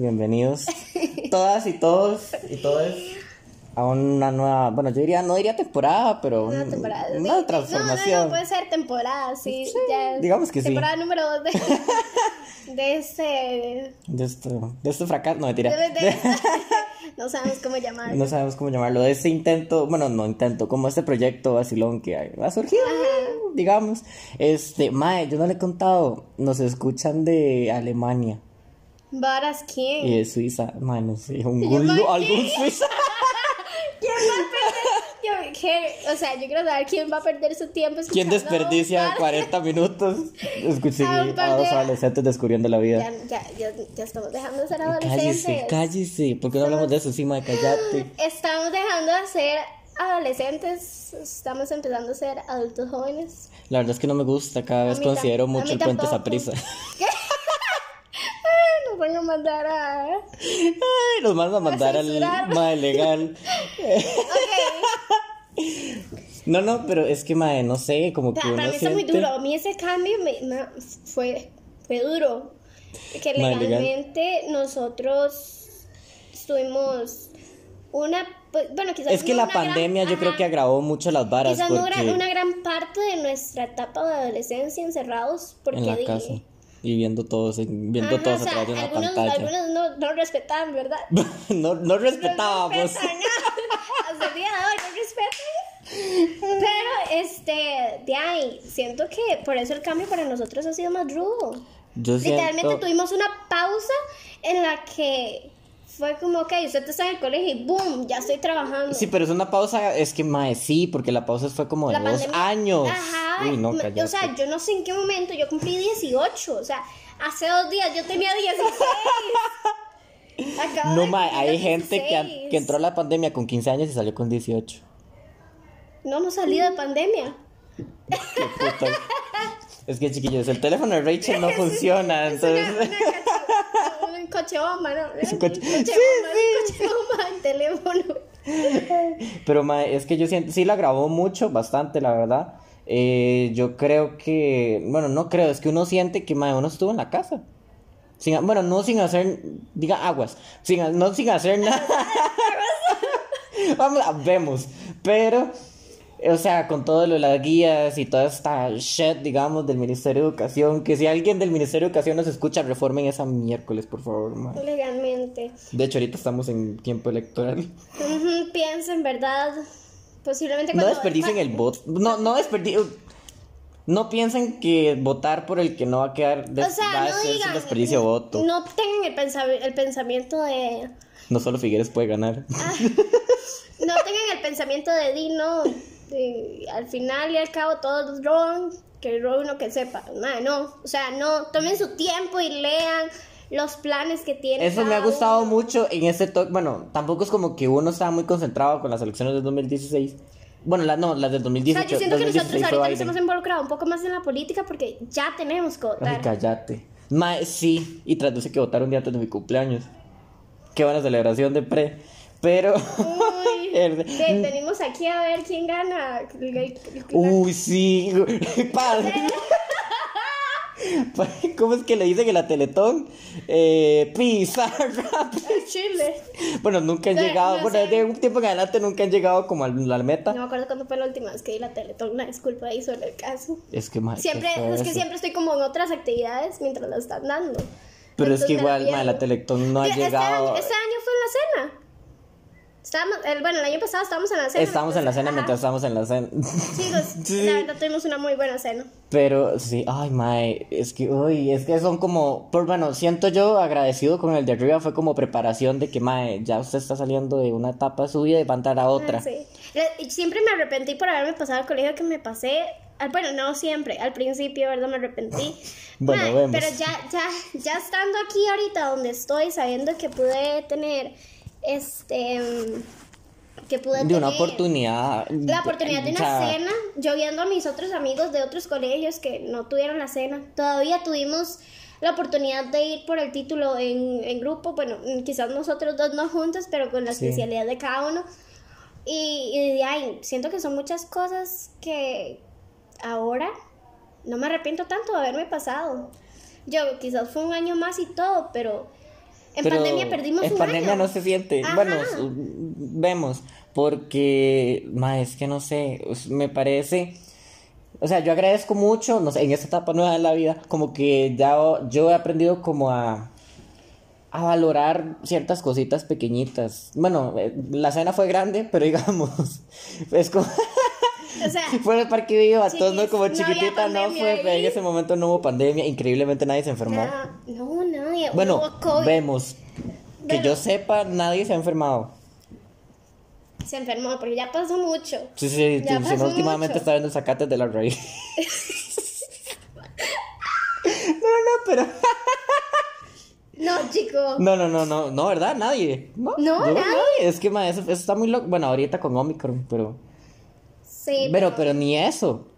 Bienvenidos todas y todos y todos a una nueva, bueno, yo diría, no diría temporada, pero Una temporada. sí. transformación. No, no, no, puede ser temporada, sí. ya, digamos que sí. temporada número dos de, de este. De este, de este fracaso, no mentira. de- de- no sabemos cómo llamarlo. No sabemos cómo llamarlo, de este intento, bueno, no intento, como este proyecto vacilón que hay- ha surgido, digamos. Este, Mae, yo no le he contado, nos escuchan de Alemania ¿Varas quién? y de Suiza, Mae, no sé, un, mae, algún suiza. ¿Quién va a perder? Yo, ¿qué? O sea, yo quiero saber quién va a perder su tiempo ¿Quién escuchando desperdicia un par- 40 minutos? Escuché A dos de- adolescentes descubriendo la vida. Ya, ya, ya, ya estamos dejando de ser adolescentes. Cállese, cállese. ¿Por qué no hablamos de eso? Sí, mae, cállate. Estamos dejando de ser adolescentes, estamos empezando a ser adultos jóvenes. La verdad es que no me gusta. Cada vez considero mucho el puente tampoco. Saprisa. Ay, nos van a mandar a... Ay, nos van a mandar al mae legal. No, no, pero es que mae, no sé, como que para, uno para mí está muy siente- duro. A mí ese cambio me, me- fue, fue duro. Que Mae, legal. legalmente nosotros estuvimos una... pues, Bueno, quizás Es que no la gran- pandemia yo creo que agravó mucho las varas Quizás no porque gran- una gran parte de nuestra etapa de adolescencia encerrados porque en la casa y viendo todos, en- viendo Ajá, todos o a sea, través de una algunos, pantalla. algunos no, no respetaban, ¿verdad? no, no respetábamos. No. Hasta el día de hoy no respetan. Pero, este, de ahí, siento que por eso el cambio para nosotros ha sido más rudo. Yo Literalmente siento- tuvimos una pausa en la que fue como, ok, usted está en el colegio y boom, ya estoy trabajando. Sí, pero es una pausa, es que mae, sí, porque la pausa fue como de La dos pandemia- años. Ajá. Uy, no, cállate. o sea, yo no sé en qué momento, yo cumplí 18. O sea, hace dos días yo tenía 16. Acabo no, cumplir hay gente que, 16. que entró a la pandemia con 15 años y salió con 18. No, no salí de pandemia. Qué puta. es que, chiquillos, el teléfono de Rachel no funciona, entonces... Un coche bomba, ¿no? Es un coche- bomba, sí, un coche bomba el teléfono. Pero mae, es que yo siento, sí la grabó mucho, bastante, la verdad. Eh, yo creo que, bueno, no creo, es que uno siente que mae, uno estuvo en la casa. Sin, bueno, no sin hacer, diga aguas, sin, no sin hacer nada. Vamos, vemos. Pero, o sea, con todo lo de las guías y toda esta shit, digamos, del Ministerio de Educación, que si alguien del Ministerio de Educación nos escucha, reformen esa miércoles, por favor. Legalmente. De hecho, ahorita estamos en tiempo electoral. Ujú, Piensa en verdad. Posiblemente No cuando. desperdicien el voto. No, no desperdicien. No piensen que votar por el que no va a quedar des- O sea, va a no ser digan. un desperdicio de voto. No. No tengan el, el pensamiento de. solo Figueres puede ganar. No tengan el pensamiento de di, no. de- al final y al cabo todo es wrong. Que wrong uno que sepa. No, no. O sea, no. Tomen su tiempo y lean los planes que tienen. Eso me ha gustado uno. mucho en este talk. Bueno, tampoco es como que uno estaba muy concentrado con las elecciones del 2016. Bueno, la, no, las del O 2018. sea, yo siento que nosotros 2016 ahorita nos hemos involucrado un poco más en la política porque ya tenemos que Ay, votar. cállate. Ma, sí, y traduce que votar un día antes de mi cumpleaños. Qué buena celebración de pre. Pero. Uy, venimos aquí a ver quién gana. Uy, sí. Padre. ¿Cómo es que le dicen en la Teletón? Eh, pizarra. Chile. Bueno, nunca han llegado. no bueno, sé. de un tiempo en adelante nunca han llegado como a la meta. No me acuerdo cuándo fue la última vez que di la Teletón. Una disculpa ahí sobre el caso. Es que, madre. Siempre, es que siempre estoy como en otras actividades mientras la están dando. Pero es que igual, la madre, la. Teletón no ha Este llegado. año, este año fue en la cena. Estábamos, el, bueno, el año pasado estábamos en la cena. Estamos en la cena Ajá. mientras estamos en la cena. Sí, pues, Sí. la verdad tuvimos una muy buena cena. Pero sí, ay, mae, es que, uy, es que son como, por bueno, siento yo agradecido con el de arriba, fue como preparación de que, mae, ya usted está saliendo de una etapa de su vida y va a entrar a otra. Ah, Sí. Le- y Siempre me arrepentí por haberme pasado al colegio que me pasé. al- bueno, no siempre, al principio, ¿verdad? Me arrepentí. Bueno, Mae, vemos. Pero ya, ya, ya estando aquí ahorita donde estoy, sabiendo que pude tener, este, mm, que pude De una tener oportunidad. la oportunidad de o una sea, cena, yo viendo a mis otros amigos de otros colegios que no tuvieron la cena, todavía tuvimos la oportunidad de ir por el título en, en grupo, bueno, quizás nosotros dos no juntos, pero con la Sí. especialidad de cada uno. Y, y de ahí, siento que son muchas cosas que ahora no me arrepiento tanto de haberme pasado. Yo quizás fue un año más y todo, pero En pero pandemia perdimos En un pandemia año. no se siente. Ajá. Bueno, vemos. Porque, ma, es que no sé, me parece. O sea, yo agradezco mucho, no sé, en esta etapa nueva de la vida, como que ya yo he aprendido como a, a valorar ciertas cositas pequeñitas. Bueno, eh, la cena fue grande, pero digamos, es como... O sea, Fue en el parque de a todos, ¿no? Chiquis, Como chiquitita, no fue, ahí. pero en ese momento no hubo pandemia, increíblemente nadie se enfermó. no, nadie. Bueno, hubo COVID. vemos. Que yo sepa, nadie se ha enfermado. Se enfermó, porque ya pasó mucho. Sí, sí, Ya sí, pasó últimamente mucho. está viendo zacates de la raíz. no, no, pero. No, chico. No, no, no, no, no, ¿verdad? Nadie. No, No, nadie. Es que, ma, eso, eso está muy loco. Bueno, ahorita con Omicron, pero. Sí. Pero, pero ni eso.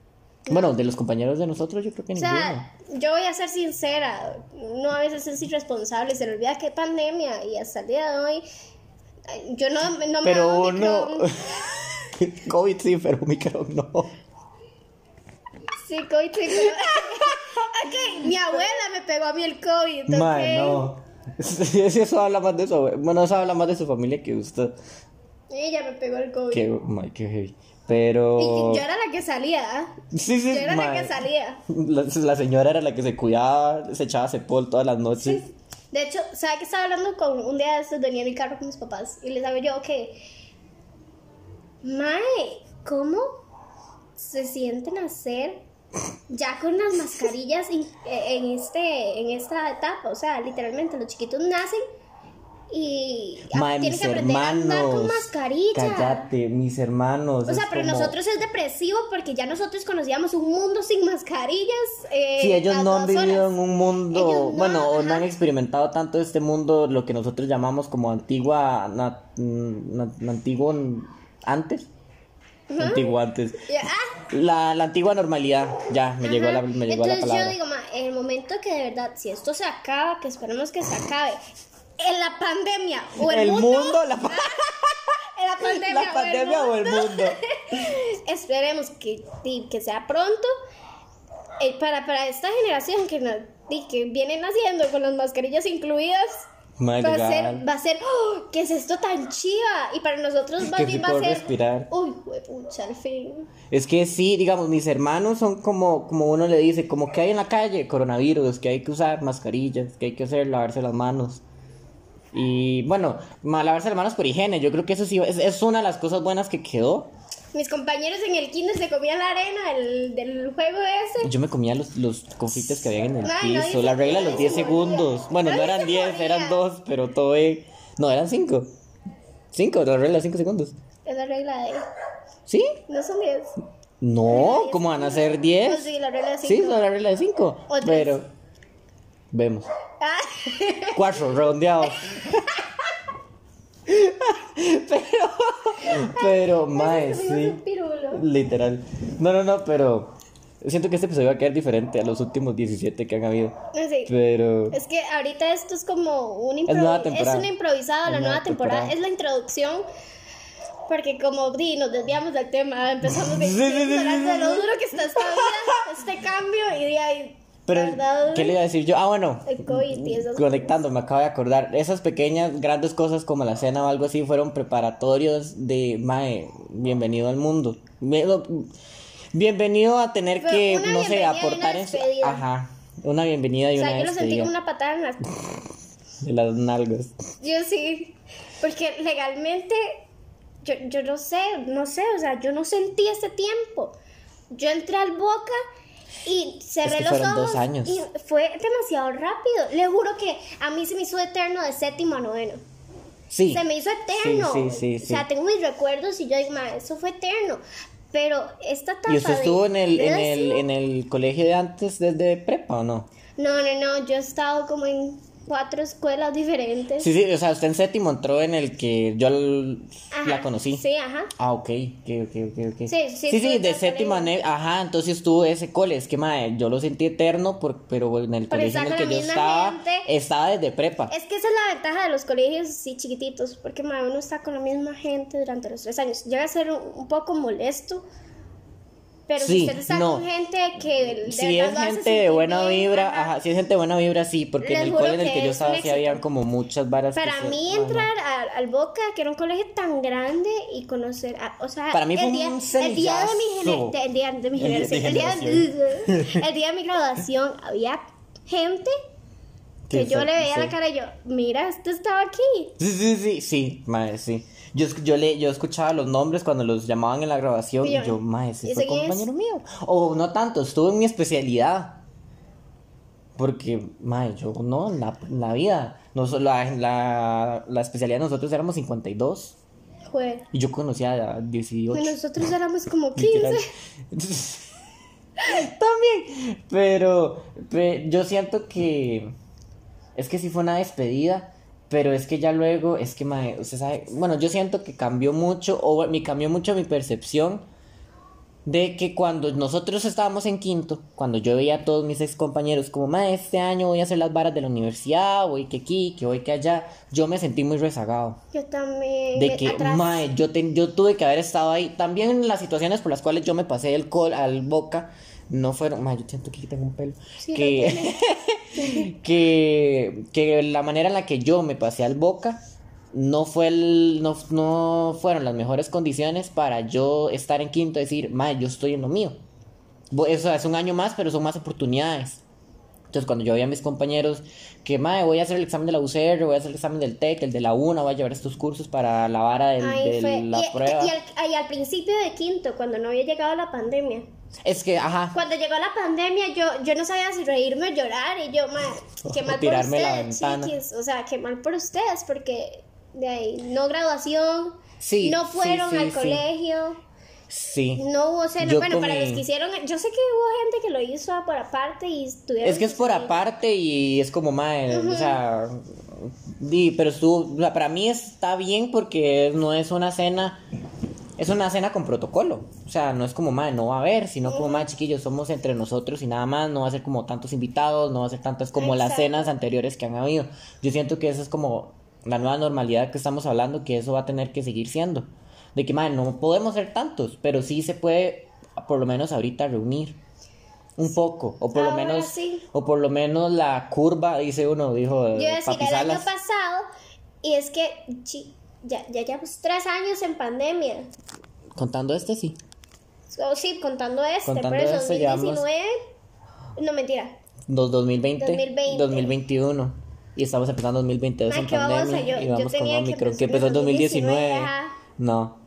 Bueno, de los compañeros de nosotros, yo creo que O ninguno. sea, yo voy a ser sincera, no a veces es irresponsable, se le olvida que hay pandemia y hasta el día de hoy yo no, no me Pero uno. COVID sí, pero Omicron no. Sí, COVID sí, pero... ok, mi abuela me pegó a mí el COVID, ¿ok? No. Sí, eso habla más de eso. Bueno, eso habla más de su familia que usted. Ella me pegó el COVID. Que, ma, qué heavy. Pero. Y yo era la que salía. Sí, sí, yo era la que salía. La, la señora era la que se cuidaba, se echaba cepol todas las noches. De hecho, ¿sabe que estaba hablando con un día de estos? Venía en mi carro con mis papás y les hago yo que, Mae, ¿cómo se sienten hacer ya con las mascarillas en, en este, en esta etapa? O sea, literalmente los chiquitos nacen y mis que aprender a andar con hermanos. mascarilla. Cállate, mis hermanos. O sea, pero como- nosotros es depresivo porque ya nosotros conocíamos un mundo sin mascarillas. eh, Sí, ellos no han vivido horas. en un mundo, no, bueno, o no han experimentado tanto este mundo, lo que nosotros llamamos como antigua, na- na- na- antiguo antes. Antiguo antes. Ah, La, la antigua normalidad, ya, me llegó, la, me llegó la Entonces palabra. yo digo, ma, en el momento que de verdad, si esto se acaba, que esperemos que se acabe, en la pandemia o el, el mundo, mundo, la, en la pandemia, la pandemia o el mundo. esperemos que, que sea pronto, eh, para, para esta generación que, que viene naciendo con las mascarillas incluidas. My Va a, ser, va a ser, ¡oh! ¿qué es esto tan chiva? Y para nosotros más bien va a ser, respirar. uy, pucha, al fin. Es que sí, digamos, mis hermanos son como, como uno le dice, como que hay en la calle, coronavirus, que hay que usar mascarillas, que hay que hacer lavarse las manos. Y bueno, lavarse las manos por higiene, yo creo que eso sí es, es una de las cosas buenas que quedó. Mis compañeros en el kinder se comían la arena del, del juego ese. Yo me comía los, los confites que había en el no, piso, y la regla de los y 10 se segundos. Bueno, no Ay, eran se 10, moría. eran 2, pero todo... eh, No, eran 5. 5, la regla de 5 segundos. Es la regla de. ¿Sí? No son 10. No, ¿cómo van a ser 10? Pues sí, la regla de Sí, 5. son la regla de 5. O tres. Pero... Vemos. Ah, 4, redondeado. pero... Pero, mae, es sí. un. Literal. No, no, no, pero... Siento que este episodio va a quedar diferente a los últimos 17 que han habido. Sí. Pero... Es que ahorita esto es como un Es nueva impro- temporada. es una improvisada, Es la nueva nueva temporada. temporada. Es la introducción. Porque como di, nos desviamos del tema, empezamos de, Sí, sí, sí, de lo duro que está esta vida, este cambio, y de ahí, Pero, ¿verdad? ¿qué le iba a decir yo? Ah, bueno, El COVID y esas conectando, me acabo de acordar. Esas pequeñas, grandes cosas como la cena o algo así fueron preparatorios de, mae, bienvenido al mundo. Bienvenido- a tener que, no sé, aportar en su... Ajá, una bienvenida y O sea, una yo lo sentí como una patada en las... de las nalgas. Yo sí, porque legalmente, yo, yo no sé, no sé, o sea, yo no sentí ese tiempo. Yo entré al Boca y cerré Es que los ojos dos años. y fue demasiado rápido. Le juro que a mí se me hizo eterno de séptimo a noveno. Sí. Se me hizo eterno. Sí, sí. O sea, tengo mis recuerdos y yo digo, eso fue eterno. Pero esta etapa ¿Y usted de- estuvo en el, en el, en el colegio de antes desde prepa o no? No, no, no, yo he estado como en cuatro escuelas diferentes. Sí, sí, o sea, usted en séptimo entró en el que yo Ajá, la conocí. Sí, ajá. Ah, ok, ok, ok, ok. Sí, sí, sí, de séptimo a ajá, entonces estuvo ese cole, es que mae, yo lo sentí eterno, por, pero en el Por colegio en el que yo estaba, gente. estaba desde prepa. Es que esa es la ventaja de los colegios sí chiquititos, porque ma, uno está con la misma gente durante los tres años. Llega a ser un, un poco molesto, Pero si Sí, usted está no. con gente que de Si es gente de buena bien, vibra, ajá. ajá, si es gente de buena vibra, sí, porque Les en el juro cole en el que yo es estaba sí habían como muchas varas. Para mí entrar al, al Boca, que era un colegio tan grande y conocer, a- o sea, Para mí fue el día, un el día de mi el día de mi generación, el día de, el día de mi graduación había gente que yo le veía sí. la cara y yo, mira, este estaba aquí. Sí, sí, sí, sí, mae, sí. Yo, yo, le, yo escuchaba los nombres cuando los llamaban en la grabación Y yo, mae, ese ¿y fue es? compañero mío. O no tanto, estuvo en mi especialidad. Porque, mae, yo no, en la, la vida. Nos- la, la, la especialidad de nosotros éramos 52 Joder. y yo conocía a 18. Y nosotros éramos como 15. Literal. También. Pero, pe- yo siento que. Es que sí fue una despedida. Pero es que ya luego. Es que, mae, usted sabe. Bueno, yo siento que cambió mucho. O me cambió mucho mi percepción. De que cuando nosotros estábamos en quinto. Cuando yo veía a todos mis ex compañeros. Como, mae, este año voy a hacer las varas de la universidad. Voy que aquí, que voy que allá. Yo me sentí muy rezagado. Yo también. De que, atrás. mae, yo, te- yo tuve que haber estado ahí. También en las situaciones por las cuales yo me pasé el col al boca, no fueron. Mae, yo siento que tengo un pelo. Sí, que, que, que la manera en la que yo me pasé al boca no fue el, no, no fueron las mejores condiciones para yo estar en quinto y decir, mae, yo estoy en lo mío. Eso es un año más, pero son más oportunidades. Entonces, cuando yo veía a mis compañeros que, mae, voy a hacer el examen de la UCR, voy a hacer el examen del TEC, el de la UNA, voy a llevar estos cursos para la vara del- de la y, prueba. y al, y al principio de quinto, cuando no había llegado la pandemia. Es que, ajá, Cuando llegó la pandemia, yo, yo no sabía si reírme o llorar. Y yo, ma, qué mal por ustedes. chiquis, o sea, qué mal por ustedes, porque de ahí, no graduación, Sí, no fueron sí, al colegio, sí. no hubo cena. Yo Bueno, para los que hicieron, yo sé que hubo gente que lo hizo por aparte y estuvieron. Es que es por aparte y es como, mae, o sea, di, pero estuvo, o sea, para mí está bien porque no es una cena, es una cena con protocolo, o sea, no es como, mae, no va a haber, sino como, mae, chiquillos, somos entre nosotros y nada más, no va a ser como tantos invitados, no va a ser tantas como las cenas anteriores que han habido. Yo siento que eso es como la nueva normalidad que estamos hablando, que eso va a tener que seguir siendo, de que, mae, no podemos ser tantos, pero sí se puede, por lo menos ahorita, reunir. Un poco, o por lo Ahora menos sí. o por lo menos la curva, dice uno, dijo Yo iba a decir, Papi el año pasado, y es que ya, ya llevamos tres años en pandemia. Contando este, sí. O sí, contando este, Contando por eso, este, llevamos- 2019. No, mentira. Dos- 2020, 2020. 2021. Y estamos empezando 2022 Ay, en pandemia. yo- y yo vamos con tenía que Omicron, que empezar empezó en 2019. 2019, ajá. No,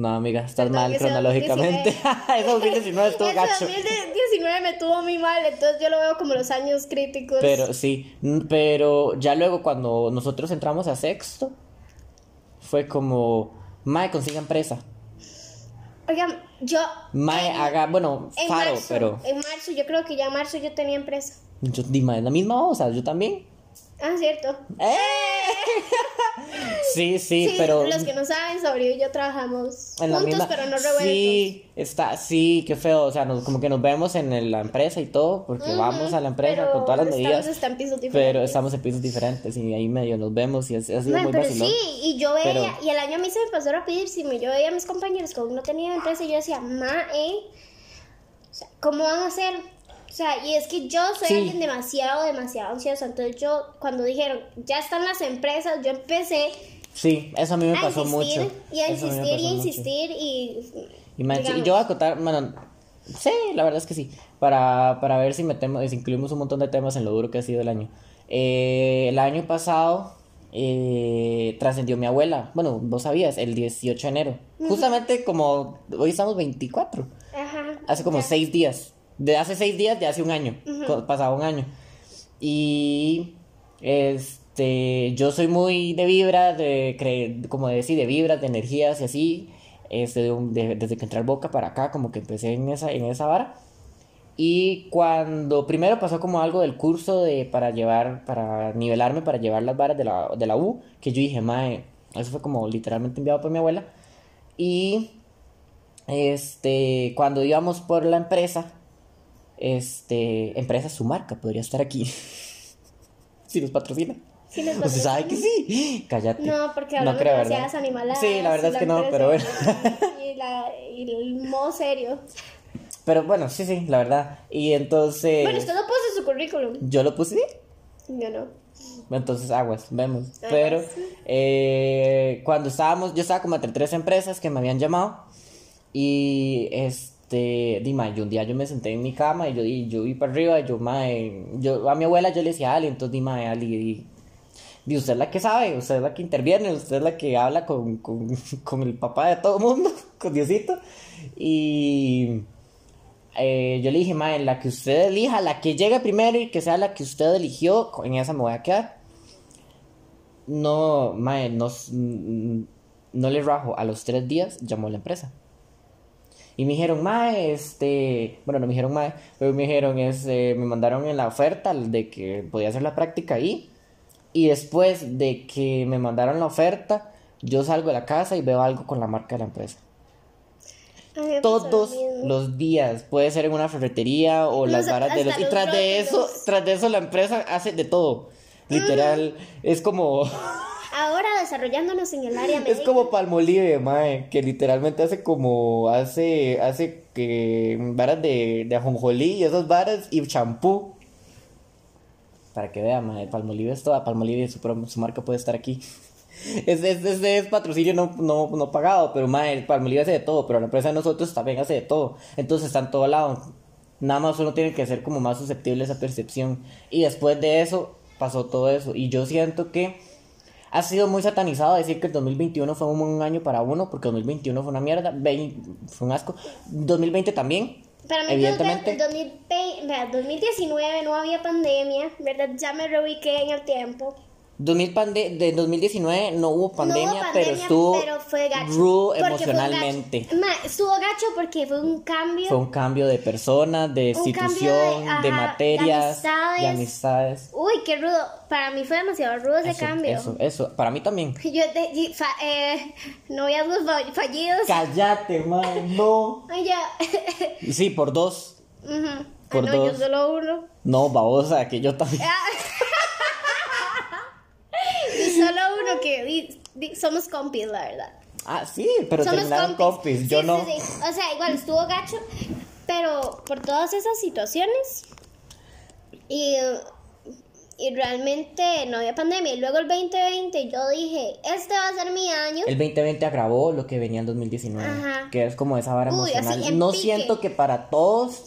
no, amiga, estás Perdón, mal cronológicamente. 2019. Ese 2019 estuvo Ese gacho. 2019 me tuvo muy mal, entonces yo lo veo como los años críticos. Pero sí, pero ya luego cuando nosotros entramos a sexto, fue como, Mae, consigan presa. Oigan, yo. Mae, en- haga, bueno, en faro, marzo, pero. En marzo, yo creo que ya en marzo yo tenía empresa. Yo, di, mae, la misma o sea, yo también. Ah, cierto. ¡Eh! Sí, sí, Sí, pero. los que no saben, Sabrio y yo trabajamos en juntos, misma- pero no revueltos. Sí, está, sí, qué feo. O sea, nos- como que nos vemos en el- la empresa y todo, porque vamos a la empresa pero con todas las estamos medidas. hasta en pisos Pero diferentes. estamos en pisos diferentes y ahí medio nos vemos y ha sido Mae, muy pero vacilón. sí, y yo veía, Pero- y el año a mí se me pasó rapidísimo, y yo veía a mis compañeros que aún no tenían empresa, y yo decía, ma, eh, o sea, ¿cómo van a hacer? O sea, y es que yo soy Sí. alguien demasiado, demasiado ansiosa, entonces yo, cuando dijeron, ya están las empresas, yo empecé Sí, eso a mí me a pasó insistir, mucho. y a insistir, y a mucho. insistir, y... Y, man, sí, digamos, y yo voy a contar, bueno, sí, la verdad es que sí, para, para ver si metemos, si incluimos un montón de temas en lo duro que ha sido el año. Eh, el año pasado eh, trascendió mi abuela, bueno, vos sabías, el 18 de enero, justamente como hoy estamos 24, Ajá, hace como ya. seis días, de hace seis días de hace un año, co- pasaba un año. Y este, yo soy muy de vibra, de cre- como de decir, de vibras, de energías y así. Este, de un- de- desde que entré al Boca para acá, como que empecé en esa, en esa vara. Y cuando primero pasó como algo del curso de para llevar, para nivelarme, para llevar las varas de la, de la U, que yo dije, mae, eso fue como literalmente enviado por mi abuela. Y este, cuando íbamos por la empresa, este, empresa su marca podría estar aquí. si nos patrocina. Sí les Usted sabe que patrocina. sí. Cállate. No, porque hablamos creo, demasiadas. Sí, la verdad es que no, pero bueno. Y, la, y el modo serio. Pero bueno, sí, sí, la verdad. Y entonces. Bueno, usted no puso su currículum. Yo lo puse. Yo no. Entonces, aguas, vemos. Aguas. Pero eh, cuando estábamos, yo estaba como entre tres empresas que me habían llamado. Y este, yo un día yo me senté en mi cama y yo, y yo vi para arriba. Y yo, mae, yo, a mi abuela yo le decía Ali, entonces dime, Ali, di, di, usted es la que sabe, usted es la que interviene, usted es la que habla con, con, con el papá de todo el mundo, con Diosito. Y eh, yo le dije, mae, la que usted elija, la que llegue primero y que sea la que usted eligió, en esa me voy a quedar. No, mae, no, no le rajo. A los tres días llamó la empresa. Y me dijeron, mae, este. Bueno, no me dijeron, mae, pero me dijeron, este, me mandaron en la oferta de que podía hacer la práctica ahí. Y después de que me mandaron la oferta, yo salgo de la casa y veo algo con la marca de la empresa. Todos los días, puede ser en una ferretería o las varas de los... Y los tras de eso, tras de eso la empresa hace de todo. Literal, es como... Desarrollándonos en el área médica. Es como Palmolive, mae, que literalmente hace como, hace, hace que varas de, de ajonjolí y esas varas y champú. Para que vean, mae, Palmolive es toda, Palmolive, su, su marca puede estar aquí. Es, es, es, es patrocinio no, no, no pagado, pero mae, Palmolive hace de todo, pero la empresa de nosotros también hace de todo. Entonces está en todo lado. Nada más uno tiene que ser como más susceptible a esa percepción. Y después de eso, pasó todo eso. Y yo siento que ha sido muy satanizado decir que el 2021 fue un buen año para uno, porque 2021 fue una mierda, 20 fue un asco. 2020 también, Para mí, evidentemente. el 2020, vea, 2019 no había pandemia, ¿verdad? Ya me reubiqué en el tiempo. 2000 pande- de 2019 no hubo pandemia, no hubo pero pandemia, estuvo pero fue gacho. rude Porque fue emocionalmente. gacho. Ma, estuvo gacho porque fue un cambio. Fue un cambio de personas, de institución, de- de, ajá, materias, de amistades. de amistades. Uy, qué rudo. Para mí fue demasiado rudo ese Eso, cambio. eso, eso, para mí también. Yo, de, y fa- eh, noviazgos fallidos. Cállate, man, no. Ay, ya. Sí, por dos. Ujú. Por ah, no, dos. yo solo uno. No, babosa, que yo también. Yo solo uno que di- di- somos compis, la verdad. Ah, sí, pero somos terminaron compis, yo Sí, no. sí, sí. O sea, igual estuvo gacho, pero por todas esas situaciones y, y realmente no había pandemia. Y luego el 2020 yo dije, este va a ser mi año. El 2020 agravó lo que venía en 2019, Ajá. que es como esa vara Uy, emocional. no pique. siento que para todos,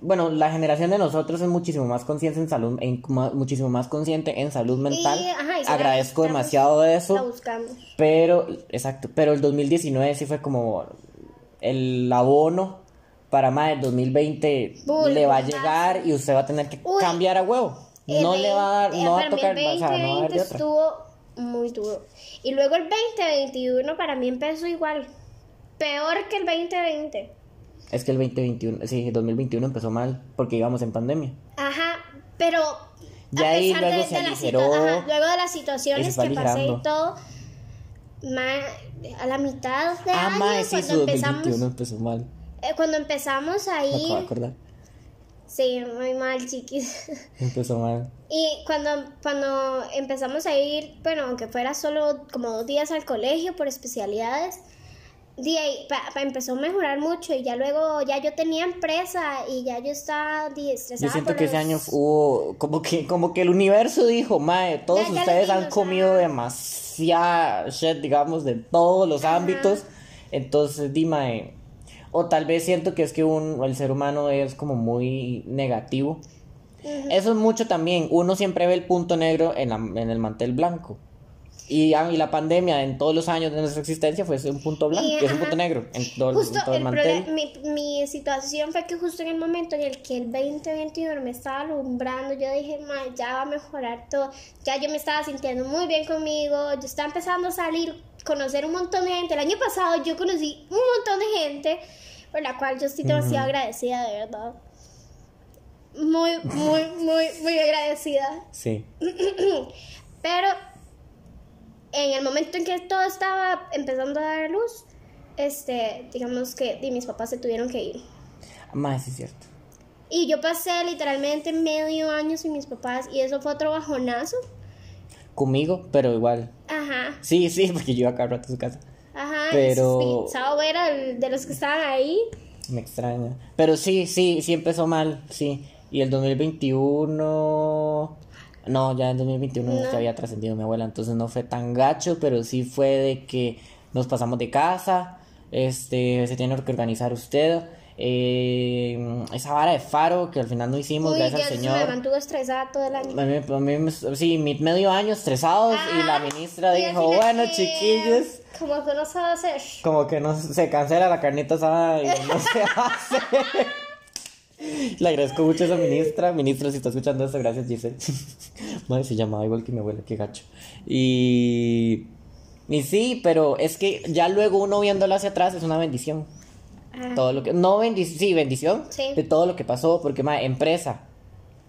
bueno, la generación de nosotros es muchísimo más consciente en salud, en- muchísimo más consciente en salud mental. Y, ajá, y la Agradezco demasiado La eso, buscamos. pero exacto, pero el 2019 sí fue como el abono para más del 2020 Uy, le va a llegar y usted va a tener que Uy. cambiar a huevo. No le va a dar, no va a tocar, el o sea, no va a dar 2020 de otra. estuvo muy duro. Y luego el 2021 para mí empezó igual. Peor que el 2020. Es que el 2021, sí, el 2021 empezó mal porque íbamos en pandemia. Ajá, pero Ya a ahí pesar luego de, se de aligeró. ajá, luego de las situaciones que pasé y todo, ma- a la mitad de Ah, año mae, sí, cuando su empezamos 2021 empezó mal. eh, cuando empezamos Me ahí, acabo de acordar. sí, muy mal, chiquis. Empezó mal. Y cuando, cuando empezamos a ir, bueno, aunque fuera solo como dos días al colegio por especialidades, de ahí, pa- pa- empezó a mejorar mucho y ya luego ya yo tenía empresa y ya yo estaba estresada Yo siento por que ese año hubo como que como que el universo dijo, "Mae, todos Ya, ustedes han comido ajá. demasiada shit, digamos, de todos los ámbitos." Entonces, di, mae, o tal vez siento que es que un, el ser humano es como muy negativo. Eso es mucho también. Uno siempre ve el punto negro en, la- en el mantel blanco. Y, ah, y la pandemia en todos los años de nuestra existencia fue un punto blanco, Y, es un punto negro en todo, en Justo todo el el mantel. mi, mi situación fue que justo en el momento en el que el 2021 me estaba alumbrando, yo dije, "Ma, ya va a mejorar todo. Ya yo me estaba sintiendo muy bien conmigo, yo estaba empezando a salir, conocer un montón de gente. El año pasado yo conocí un montón de gente por la cual yo estoy demasiado agradecida, de verdad. Muy, muy, muy, muy agradecida. Sí. Pero en el momento en que todo estaba empezando a dar luz, este, digamos que mis papás se tuvieron que ir. Más sí es cierto. Y yo pasé literalmente medio año sin mis papás y eso fue otro bajonazo. Conmigo, pero igual. Ajá, Sí, sí, porque yo iba cada rato a su casa. ajá. Pero- sí, Sao era de los que estaban ahí. Me extraña. Pero sí, sí, sí empezó mal, sí. Y el 2021... No, ya en 2021 No. ya había trascendido mi abuela, entonces no fue tan gacho, pero sí fue de que nos pasamos de casa, este, se tiene que organizar usted. eh, esa vara de faro que al final no hicimos, Uy, gracias al Señor. me mantuvo estresada todo el año. A mí, a mí sí, medio año estresados y la Ajá. ministra Y dijo, bueno, eh, chiquillos, Como que no sabe hacer. como que no se cancela la carnita asada y no se hace. Le agradezco mucho a esa ministra. Ministra, si está escuchando esto, gracias, Giselle. Madre, se llamaba igual que mi abuela, qué gacho. Y. Y sí, pero es que ya luego uno viéndolo hacia atrás es una bendición. Ah, Todo lo que. No bendición, sí, bendición. Sí. De todo lo que pasó, porque, mae, empresa.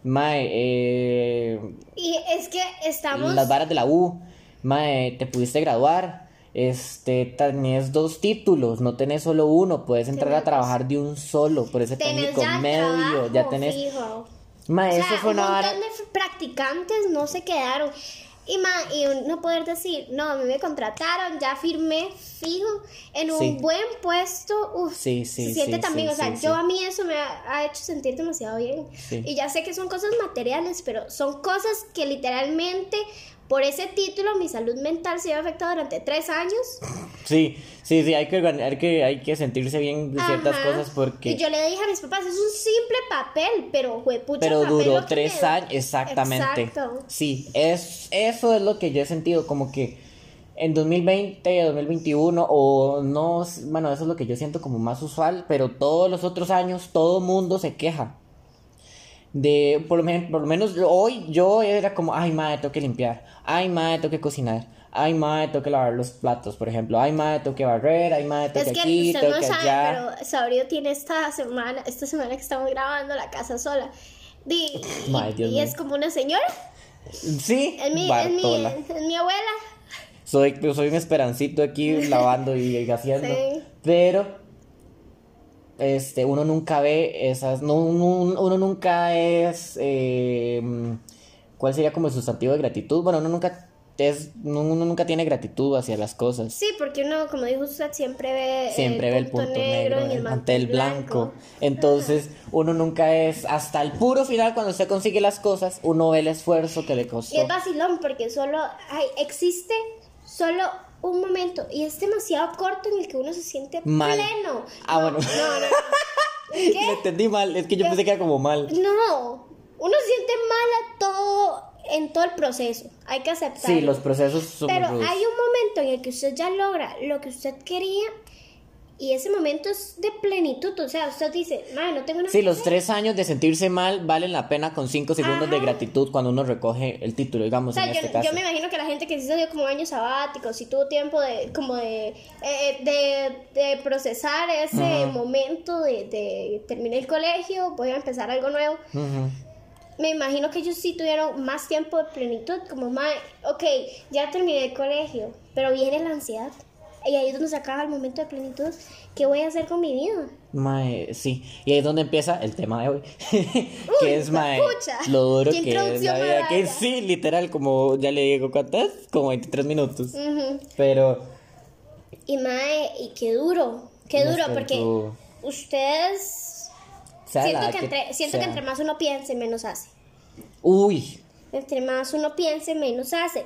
Mae, eh, Y es que estamos. las varas de la U, mae, te pudiste graduar, este, tenés dos títulos, no tenés solo uno, puedes entrar a Tenés trabajar de un solo, por ese técnico ya medio, trabajo, ya tenés, fijo. mae, O sea, eso fue un una montón de f- practicantes no se quedaron. Y, ma, y no poder decir, no, a mí me contrataron, ya firmé fijo en un Sí. buen puesto. Uf, Sí, sí, se siente sí, también, sí, o sea, sí, yo sí. a mí eso me ha, hecho sentir demasiado bien. Sí. Y ya sé que son cosas materiales, pero son cosas que literalmente por ese título mi salud mental se ha afectado durante tres años. sí, sí, sí, hay que, hay que, hay que sentirse bien de ciertas Ajá. cosas porque, Y yo le dije a mis papás, es un simple papel, pero juepucha pero papel duró tres me- años, exactamente, Exacto. sí, es, eso es lo que yo he sentido, como que en 2020, 2021, o no, bueno, eso es lo que yo siento como más usual, pero todos los otros años todo mundo se queja. De, por lo, men- por lo menos hoy yo era como, ay madre, tengo que limpiar, ay madre, tengo que cocinar, ay madre, tengo que lavar los platos, por ejemplo, ay madre, tengo que barrer, ay madre, tengo Es que aquí, usted tengo no que sabe, allá. pero Sabrio tiene esta semana, esta semana que estamos grabando la casa sola. Y, Ay, Dios y es como una señora, Sí, es mi, es mi, es mi abuela. Soy, soy un esperancito aquí lavando y haciendo. Sí. Pero este, uno nunca ve esas. No, uno, uno nunca es. eh, ¿Cuál sería como el sustantivo de gratitud? Bueno, uno nunca es. Uno nunca tiene gratitud hacia las cosas. Sí, porque uno, como dijo usted, siempre ve, Siempre ve el punto negro, en el mantel el blanco. Entonces, uno nunca es. Hasta el puro final, cuando usted consigue las cosas, uno ve el esfuerzo que le costó. Y es vacilón porque solo hay, existe solo un momento y es demasiado corto en el que uno se siente Mal. pleno. Ah, No, bueno. No, no. ¿Qué? Entendí mal, es que yo pensé que era como mal. No, uno se siente mal a todo en todo el proceso. Hay que aceptarlo. Sí, los procesos son Pero hay un momento en el que usted ya logra lo que usted quería y ese momento es de plenitud. O sea, usted dice, madre, no tengo nada Sí, que los hacer". tres años de sentirse mal valen la pena con cinco segundos de gratitud cuando uno recoge el título, O digamos, sea, en yo, este caso. yo me imagino que la gente que sí se dio como años sabáticos y tuvo tiempo de como de, eh, de, de procesar ese momento de, de terminar el colegio, voy a empezar algo nuevo. Me imagino que ellos sí tuvieron más tiempo de plenitud, como más, ok, ya terminé el colegio, pero viene la ansiedad. Y ahí es donde se acaba el momento de plenitud. ¿Qué voy a hacer con mi vida? Mae, sí. Y ahí es donde empieza el tema de hoy. que es, mae, lo duro que es la vida. Que sí, literal, como ya le digo, ¿cuántas? Como 23 minutos. Pero. Y mae, y qué duro, qué No duro, porque tú- ustedes siento que, entre, siento que entre más uno piense, menos hace. Uy. Entre más uno piense, menos hace.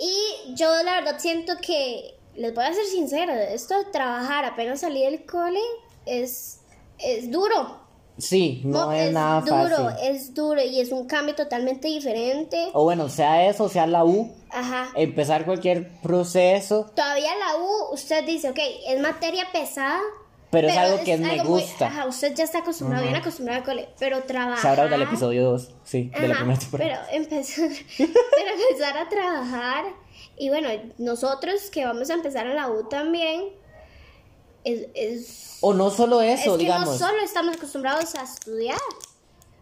Y yo la verdad siento que, les voy a ser sincera, esto de trabajar apenas salí del cole es, es duro. Sí, no, es, nada duro, fácil. es duro y es un cambio totalmente diferente. O bueno, sea eso, sea la U. Ajá. Empezar cualquier proceso. Todavía la U, usted dice, ok, es materia pesada. Pero es algo que me muy- gusta. ajá, usted ya está acostumbrado, bien acostumbrado al cole, pero trabajar. Shout out del episodio 2, sí, de la Ajá, primera temporada. pero empezar, pero empezar a trabajar y bueno, nosotros que vamos a empezar en la U también, es, es, O no solo es eso, que digamos. no solo estamos acostumbrados a estudiar.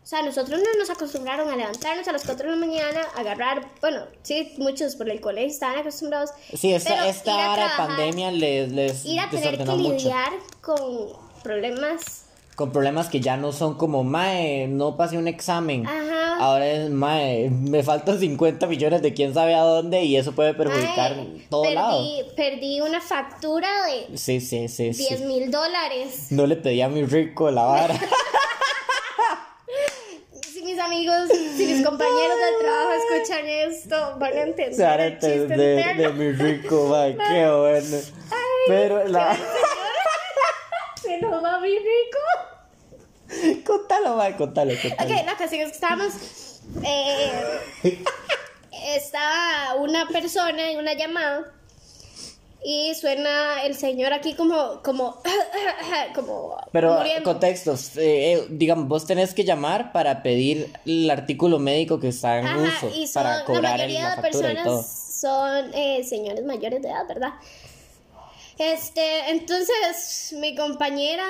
O sea, nosotros no nos acostumbraron a levantarnos a las 4 de la mañana, agarrar, bueno, sí, muchos por el colegio estaban acostumbrados. Sí, esta, esta hora de pandemia les, les Ir a tener que mucho. lidiar con problemas. Con problemas que ya no son como, mae, no pasé un examen. Ajá, Ahora es, mae, me faltan 50 millones de quién sabe a dónde y eso puede perjudicar todo perdí, lado. Perdí una factura de Sí, sí, sí, 10 sí. mil dólares. No le pedí a mi rico la vara. Si mis amigos, si mis compañeros del trabajo escuchan esto, van a entender Se van a entender de mi rico, mae, qué bueno. Pero la... Va mi rico. contalo, mae, contalo, contalo. Ok, la cuestión es que estábamos. eh, estaba una persona en una llamada y suena el señor aquí como. como. como. Pero muriendo. contextos, eh, eh, digamos, vos tenés que llamar para pedir el artículo médico que está en Ajá, uso, y son, para la cobrar el- mayoría la de factura y todo. personas son eh, señores mayores de edad, ¿verdad? Este, entonces mi compañera,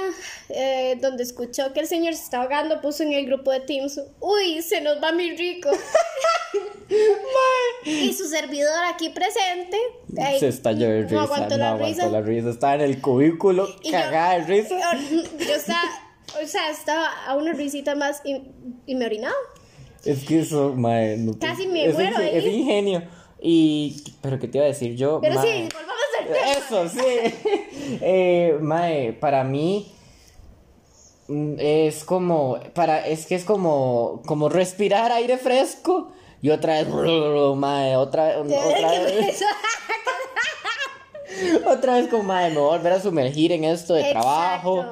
eh, donde escuchó que el señor se estaba ahogando, puso en el grupo de Teams, uy, se nos va mi rico. y su servidor aquí presente, Se estalló de risa, no aguantó la aguantó risa. la risa, estaba en el cubículo, Y yo- cagada de risa. Yo estaba, o sea, estaba a una risita más y, y me orinaba. Es que eso, mae, no te- Casi me es, muero ahí. es ingenio. Y, pero qué te iba a decir yo, Pero mae? sí. Eso, sí. eh, mae, para mí mm, es como, para, es que es como, como respirar aire fresco y otra vez, mae, otra, otra vez, otra vez como, mae, me voy a volver a sumergir en esto de trabajo.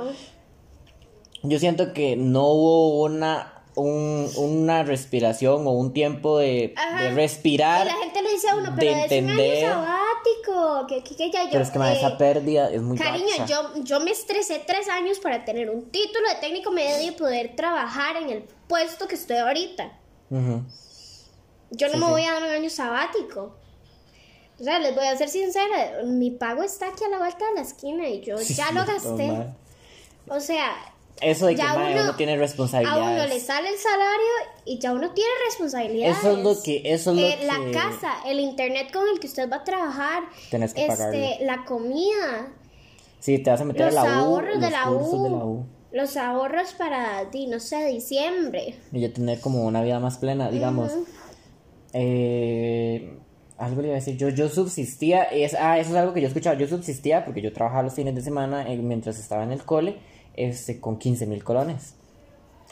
Yo siento que no hubo una, un- una respiración o un tiempo de, de respirar. Y la gente le dice a uno, de pero es un entender. año sabático. Que, que, que ya yo. Pero es que eh, esa pérdida es muy Cariño, yo, yo me estresé tres años para tener un título de técnico medio y poder trabajar en el puesto que estoy ahorita. Yo no Sí, me sí. voy a dar un año sabático. O sea, les voy a ser sincera, mi pago está aquí a la vuelta de la esquina y yo Sí, ya lo gasté. o sea, Eso de que ya mae, uno, uno, tiene a uno le responsabilidades. sale el salario y ya uno tiene responsabilidades. Eso es lo que, eso es lo Eh, que La casa, el internet con el que usted va a trabajar, Tenés que pagarlo. este, la comida, Sí, te vas a meter los a la U, ahorros los de la cursos U, de la U. los ahorros para, no sé, diciembre. Y ya tener como una vida más plena, digamos. Eh, algo le iba a decir, yo, yo subsistía, es, ah, eso es algo que yo escuchaba, yo subsistía porque yo trabajaba los fines de semana eh, mientras estaba en el cole, este, con 15 mil colones.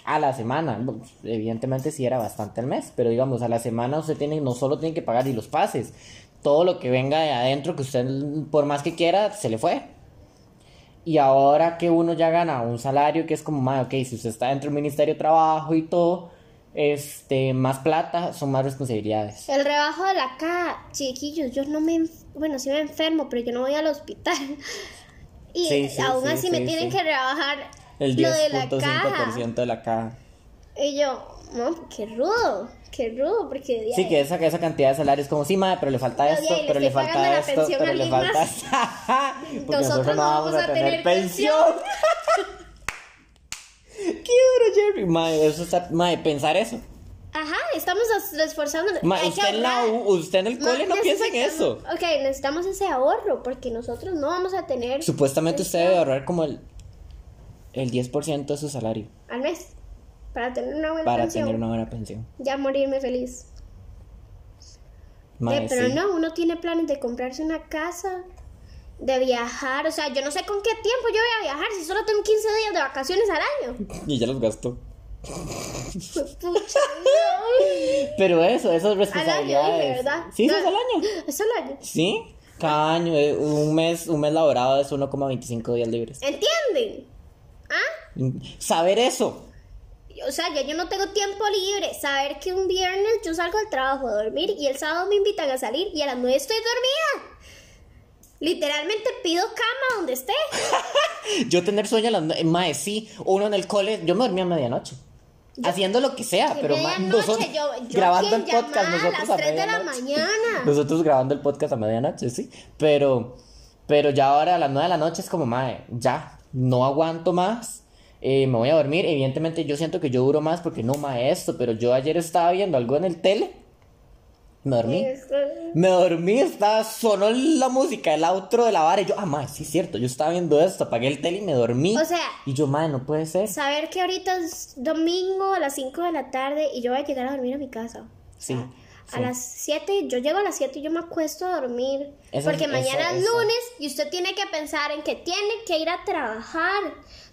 A la semana, evidentemente sí era bastante al mes, pero digamos, a la semana usted tiene, no solo tiene que pagar y los pases, todo lo que venga de adentro que usted, por más que quiera, se le fue. Y ahora que uno ya gana un salario que es como, más, ok, si usted está dentro del Ministerio de Trabajo y todo, este, más plata, son más responsabilidades. El rebajo de la caja, chiquillos, yo no me, bueno, sí me enfermo, pero yo no voy al hospital. Y Sí, sí, aún sí, así sí, me tienen que rebajar El lo de la caja. 10.5% de la caja. Y yo, no, qué rudo, qué rudo, porque Sí, que esa, esa cantidad de salarios como, sí, madre, pero le falta esto, pero le falta esto, pero le falta... Porque nosotros no vamos a tener pensión. ¡Qué duro, Jerry! Mae, eso está... Mae, pensar eso. Ajá, estamos esforzándonos. Mae, Hay que usted en la. U, usted en el cole no piensa en eso. Ok, necesitamos ese ahorro porque nosotros no vamos a tener Supuestamente usted debe ahorrar como el, el 10% de su salario al mes para tener una buena para pensión. tener una buena pensión. Ya morirme feliz. Mae, Eh, pero sí. no, uno tiene planes de comprarse una casa, de viajar. O sea, yo no sé con qué tiempo yo voy a viajar si solo tengo 15 días de vacaciones al año. Y ya los gastó. Pucha. Pero eso, esas Al año, dije, ¿verdad? Sí, eso es al año. Es al año. Sí, cada año, eh, un mes, un mes laborado es 1,25 días libres. ¿Entienden? ¿Ah? Saber eso. O sea, ya yo no tengo tiempo libre. Saber que un viernes yo salgo del trabajo a dormir y el sábado me invitan a salir y a las 9 estoy dormida. Literalmente pido cama donde esté. Yo tener sueño a las nue- mae, sí, uno en el cole, yo me dormía a medianoche. Haciendo lo que sea, pero ma- medianoche, nosotros yo, yo grabando el podcast nosotros a las 3 de la medianoche. mañana. Nosotros grabando el podcast a medianoche, sí. Pero, pero ya ahora a las 9 de la noche es como, mae, ya, no aguanto más. eh, me voy a dormir. Evidentemente yo siento que yo duro más porque no, mae, esto. Pero yo ayer estaba viendo algo en el tele. Me dormí. Me dormí, estaba, sonó la música, el outro de la vara y yo, ah, madre, sí es cierto, yo estaba viendo esto, apagué el tele y me dormí. O sea- Y yo, madre, no puede ser. Saber que ahorita es domingo a las 5 de la tarde y yo voy a llegar a dormir a mi casa. Sí. A sí. las 7, yo llego a las 7 y yo me acuesto a dormir. Eso porque mañana eso- es lunes y usted tiene que pensar en que tiene que ir a trabajar.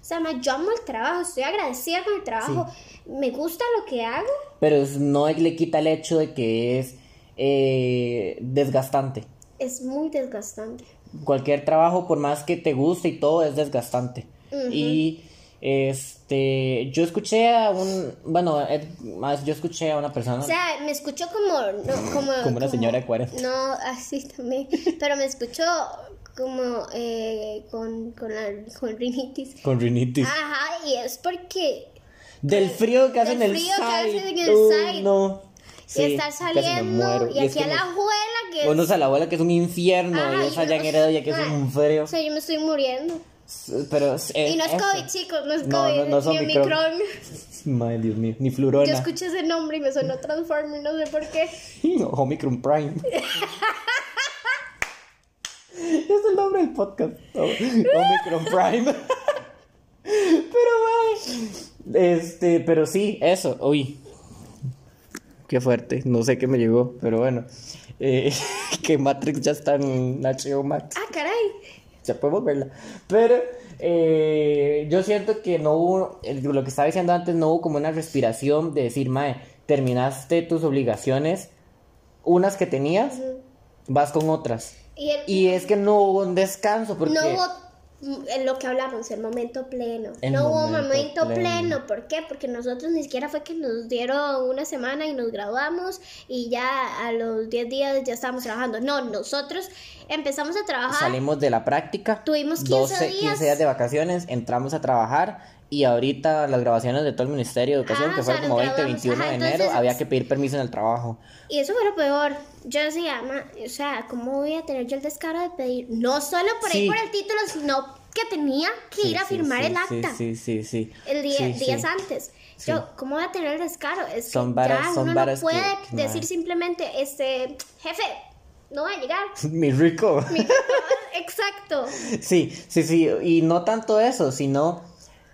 O sea, ma, yo amo el trabajo, estoy agradecida con el trabajo. Me gusta lo que hago. Pero no le quita el hecho de que es eh, desgastante. Es muy desgastante. Cualquier trabajo, por más que te guste y todo, es desgastante. Y este, yo escuché a un, bueno, más yo escuché a una persona. O sea, me escuchó como... no, como, Como una señora de 40. No, así también. Pero me escuchó como eh, con, con, la, con rinitis. con rinitis. Ajá, y es porque Del frío que Del hacen en el frío que hacen en el Uy, side. no. Sí, y estar saliendo y es aquí a que la abuela que es... Unos a la abuela que es un infierno Ajá, y esa y allá en yo- Heredia que es un frío. O sea, yo me estoy muriendo. Pero es- y no es eso. COVID, chicos, no es No, COVID, no, no son ni Omicron. Madre Dios mío, ni Yo flurona. escuché ese nombre y me sonó Transformer, no sé por qué. Omicron Prime. es el nombre del podcast. Omicron Prime. pero madre. Este, pero sí, eso. Uy. Qué fuerte. No sé qué me llegó, pero bueno. Eh, que Matrix ya está en HBO Max. Ah, caray. ya podemos verla. Pero eh, yo siento que no hubo, lo que estaba diciendo antes, no hubo como una respiración de decir, Mae, terminaste tus obligaciones, unas que tenías, vas con otras. Y, el- Y es que no hubo un descanso porque... no hubo en lo que hablamos, el momento pleno. El no hubo momento momento pleno. pleno. ¿Por qué? Porque nosotros ni siquiera fue que nos dieron una semana y nos graduamos y ya a los 10 días ya estábamos trabajando. No, nosotros empezamos a trabajar. Salimos de la práctica. Tuvimos 15 días. 15 días de vacaciones, entramos a trabajar y ahorita las grabaciones de todo el Ministerio de Educación, Ah, que fueron como nos 20, graduamos. 21 Ajá, de enero, entonces- había que pedir permiso en el trabajo. Y eso fue lo peor. Yo decía, "Ma, o sea, ¿cómo voy a tener yo el descaro de pedir? No solo por Sí. ahí por el título, sino que tenía que Sí, ir a sí, firmar el acta. Sí, sí, sí. El día, días antes. Yo, ¿cómo voy a tener el descaro? Es Son que varas- ya son uno varas no puede que- decir nada. simplemente, este, jefe, no va a llegar. Mi rico. Mi- Exacto. Sí, sí, sí. Y no tanto eso, sino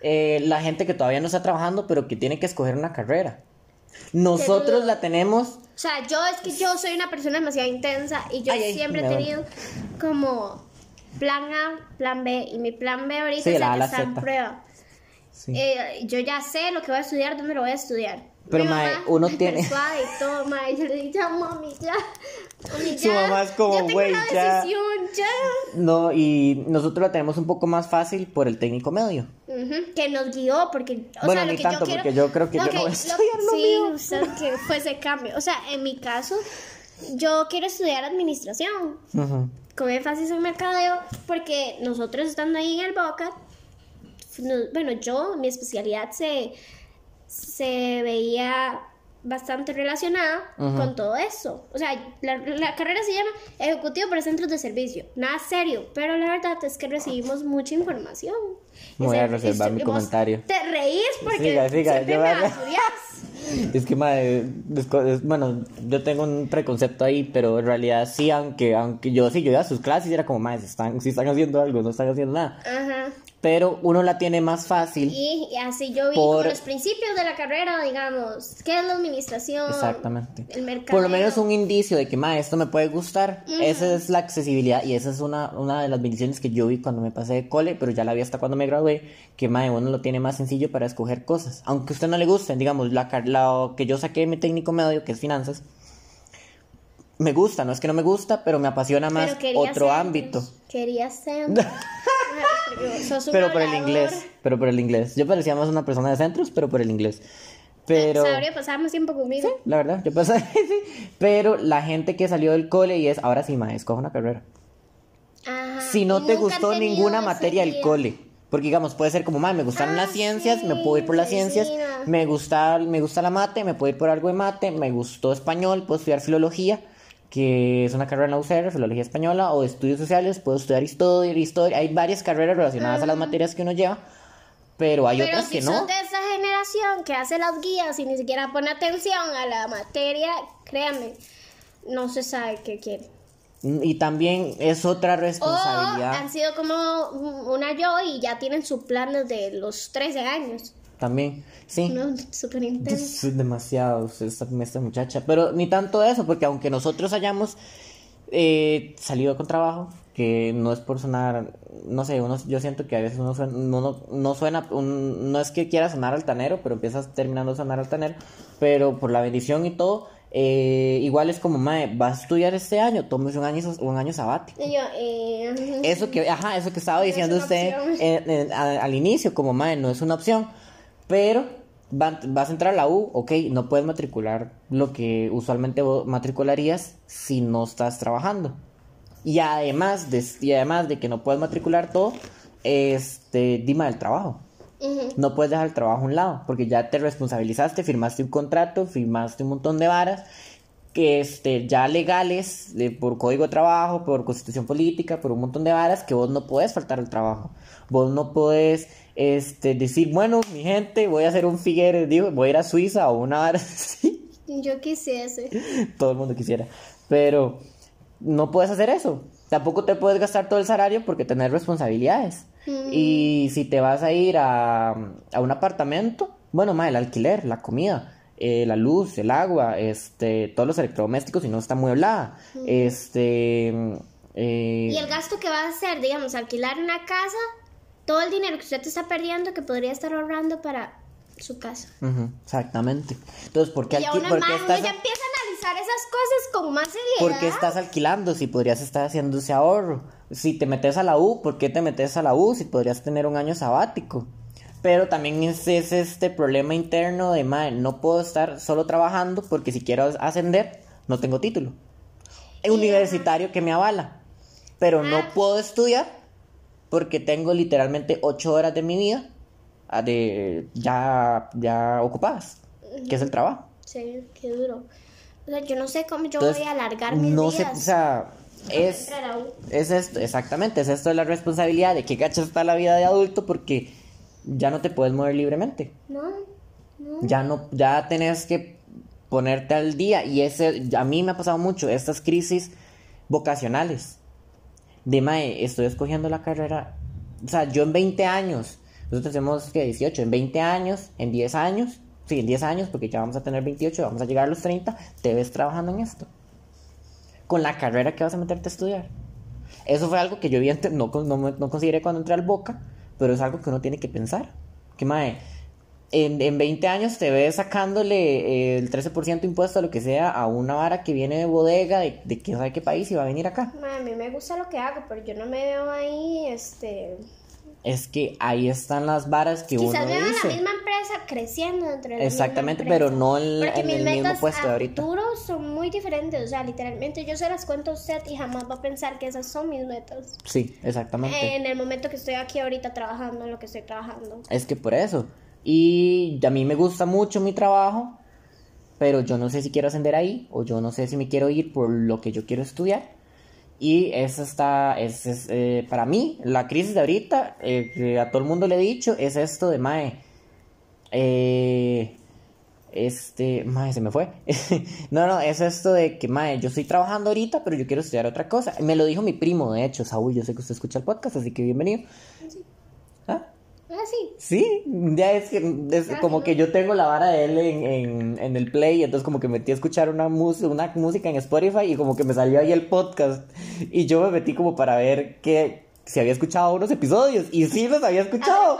eh, la gente que todavía no está trabajando, pero que tiene que escoger una carrera. Nosotros la tenemos. O sea, yo es que yo soy una persona demasiado intensa y yo Ay, ay, siempre he tenido como plan A, plan B y mi plan B ahorita Sí, es la la que está en prueba. Sí. Eh, yo ya sé lo que voy a estudiar, dónde lo voy a estudiar. Pero, Mi mae, uno tiene- y todo, mae. Yo le digo, ya, mami, ya. Mami, Su mamá es como, "Güey, ya". No, y nosotros la tenemos un poco más fácil por el técnico medio. Que nos guió, porque. O Bueno, sea, lo ni que tanto, yo quiero, porque yo creo que yo no voy a lo- estudiar lo Sí, mío. usted que fue ese cambio. O sea, en mi caso, yo quiero estudiar administración. Ujú. con énfasis en mercadeo, porque nosotros estando ahí en el Boca, no- bueno, yo, mi especialidad se, se veía bastante relacionada con todo eso. O sea, la, la carrera se llama Ejecutivo para Centros de Servicio. Nada serio, pero la verdad es que recibimos mucha información. Voy Y a se- reservar mi comentario. Te reís porque Siga, siga, yo me voy. Es que, madre, es- bueno, yo tengo un preconcepto ahí, pero en realidad sí, aunque, aunque yo sí, yo iba a sus clases y era como, madre, si están, si están haciendo algo, no están haciendo nada. Ajá. Pero uno la tiene más fácil. Y, y así yo vi Por- los principios de la carrera, digamos, qué es la administración, Exactamente. el mercado. Por lo menos un indicio de que, ma, esto me puede gustar. Esa es la accesibilidad y esa es una, una de las bendiciones que yo vi cuando me pasé de cole, pero ya la vi hasta cuando me gradué, que, ma, uno lo tiene más sencillo para escoger cosas. Aunque a usted no le guste, digamos, la, la que yo saqué de mi técnico medio, que es finanzas, me gusta, no es que no me gusta, pero me apasiona más otro ámbito. Quería ser. Pero por el inglés, pero por el inglés. Yo parecía más una persona de centros, pero por el inglés. Pero... Sabría pasar más tiempo conmigo. La verdad, yo pasé, sí. Pero la gente que salió del cole y es, ahora sí, ma, escoge una carrera. Ajá. Si no te gustó ninguna materia del cole. Porque digamos, puede ser como, ma, me gustaron Ah, las ciencias, me sí, puedo ir por las ciencias. Me gusta, me gusta la mate, me puedo ir por algo de mate. Me gustó español, puedo estudiar filología, que es una carrera en la UCR, filología española, o estudios sociales, puedo estudiar historia, historia. Hay varias carreras relacionadas a las materias que uno lleva, pero hay Pero otras si que no. sos de esa generación que hace las guías y ni siquiera pone atención a la materia, créanme, no se sabe qué quiere. Y también es otra O responsabilidad. han sido como una yo y ya tienen su plan desde los 13 años. También, sí. No, súper intenso. Demasiado esta, esta muchacha. Pero ni tanto eso, porque aunque nosotros hayamos eh, salido con trabajo, que no es por sonar, no sé, uno, yo siento que a veces uno suena, no, no, suena, un- no es que quiera sonar altanero, pero empiezas terminando de sonar altanero, pero por la bendición y todo, eh, igual es como, mae, va a estudiar este año, tómese un año, un año sabático. Yo, eh, Eso que, ajá, eso que estaba diciendo usted en- en- a- al inicio, como madre, no es una opción. Pero va- vas a entrar a la U, ok, no puedes matricular lo que usualmente matricularías si no estás trabajando. Y además de, y además de que no puedes matricular todo, este, dima del trabajo. No puedes dejar el trabajo a un lado, porque ya te responsabilizaste, firmaste un contrato, firmaste un montón de varas que este, ya legales, de- por código de trabajo, por constitución política, por un montón de varas que vos no puedes faltar al trabajo. Vos no puedes este, decir, bueno, mi gente, voy a hacer un figuere, digo, voy a ir a Suiza o una así. Yo quisiese. Todo el mundo quisiera. Pero no puedes hacer eso. Tampoco te puedes gastar todo el salario porque tener responsabilidades. Mm. Y si te vas a ir a, a un apartamento, bueno, más el alquiler, la comida, eh, la luz, el agua, este, todos los electrodomésticos, si no está mueblada. Este. eh, Y el gasto que va a hacer, digamos, alquilar una casa, todo el dinero que usted está perdiendo que podría estar ahorrando para su casa. exactamente. Entonces, ¿por qué, Y alqui- por qué estás, ya empieza a analizar esas cosas con más seriedad. por qué estás alquilando si podrías estar haciendo ese ahorro? Si te metes a la U, ¿por qué te metes a la U si podrías tener un año sabático? Pero también es, es este problema interno de, madre, no puedo estar solo trabajando porque si quiero ascender, no tengo título. Universitario que me avala. Pero no Ah. puedo estudiar porque tengo literalmente ocho horas de mi vida ah, de, ya, ya ocupadas, que es el trabajo. Sí, qué duro. O sea, yo no sé cómo yo Entonces, voy a alargar mis no días. sé, o sea, es, es esto, exactamente, es esto de la responsabilidad de que gacha está la vida de adulto porque ya no te puedes mover libremente. No, no. Ya no, ya tenés que ponerte al día. Y ese, a mí me ha pasado mucho, estas crisis vocacionales. De mae, estoy escogiendo la carrera. O sea, yo en 20 años, nosotros tenemos que 18, en 20 años, en 10 años, sí, en 10 años, porque ya vamos a tener 28, vamos a llegar a los 30, te ves trabajando en esto. Con la carrera que vas a meterte a estudiar. Eso fue algo que yo no, no, no consideré cuando entré al Boca, pero es algo que uno tiene que pensar. Que mae, en, en 20 años te ves sacándole eh, el 13% impuesto a lo que sea a una vara que viene de bodega de, de quién sabe qué país y va a venir acá. Ma, A mí me gusta lo que hago, pero yo no me veo ahí, este... Es que ahí están las varas que Quizás uno veo en la dice. misma empresa creciendo dentro de la Exactamente, misma pero no en- Porque en mis el mismo puesto de ahorita. futuro son muy diferentes, o sea, literalmente yo se las cuento a usted y jamás va a pensar que esas son mis metas. Sí, exactamente. En el momento que estoy aquí ahorita trabajando en lo que estoy trabajando. Es que por eso. Y a mí me gusta mucho mi trabajo, pero yo no sé si quiero ascender ahí o yo no sé si me quiero ir por lo que yo quiero estudiar. Y eso está, es, es, eh, para mí, la crisis de ahorita, eh, que a todo el mundo le he dicho, es esto de Mae. Eh, este, Mae, se me fue. no, no, es esto de que Mae, yo estoy trabajando ahorita, pero yo quiero estudiar otra cosa. Me lo dijo mi primo, de hecho, Saúl, yo sé que usted escucha el podcast, así que bienvenido. ¿Ah? Ah, sí. Sí, ya es que es Ah, como sí, que yo tengo la vara de él en, en, en el play, entonces como que metí a escuchar una, una música en Spotify y como que me salió ahí el podcast. Y yo me metí como para ver que si había escuchado unos episodios. Y sí los había escuchado.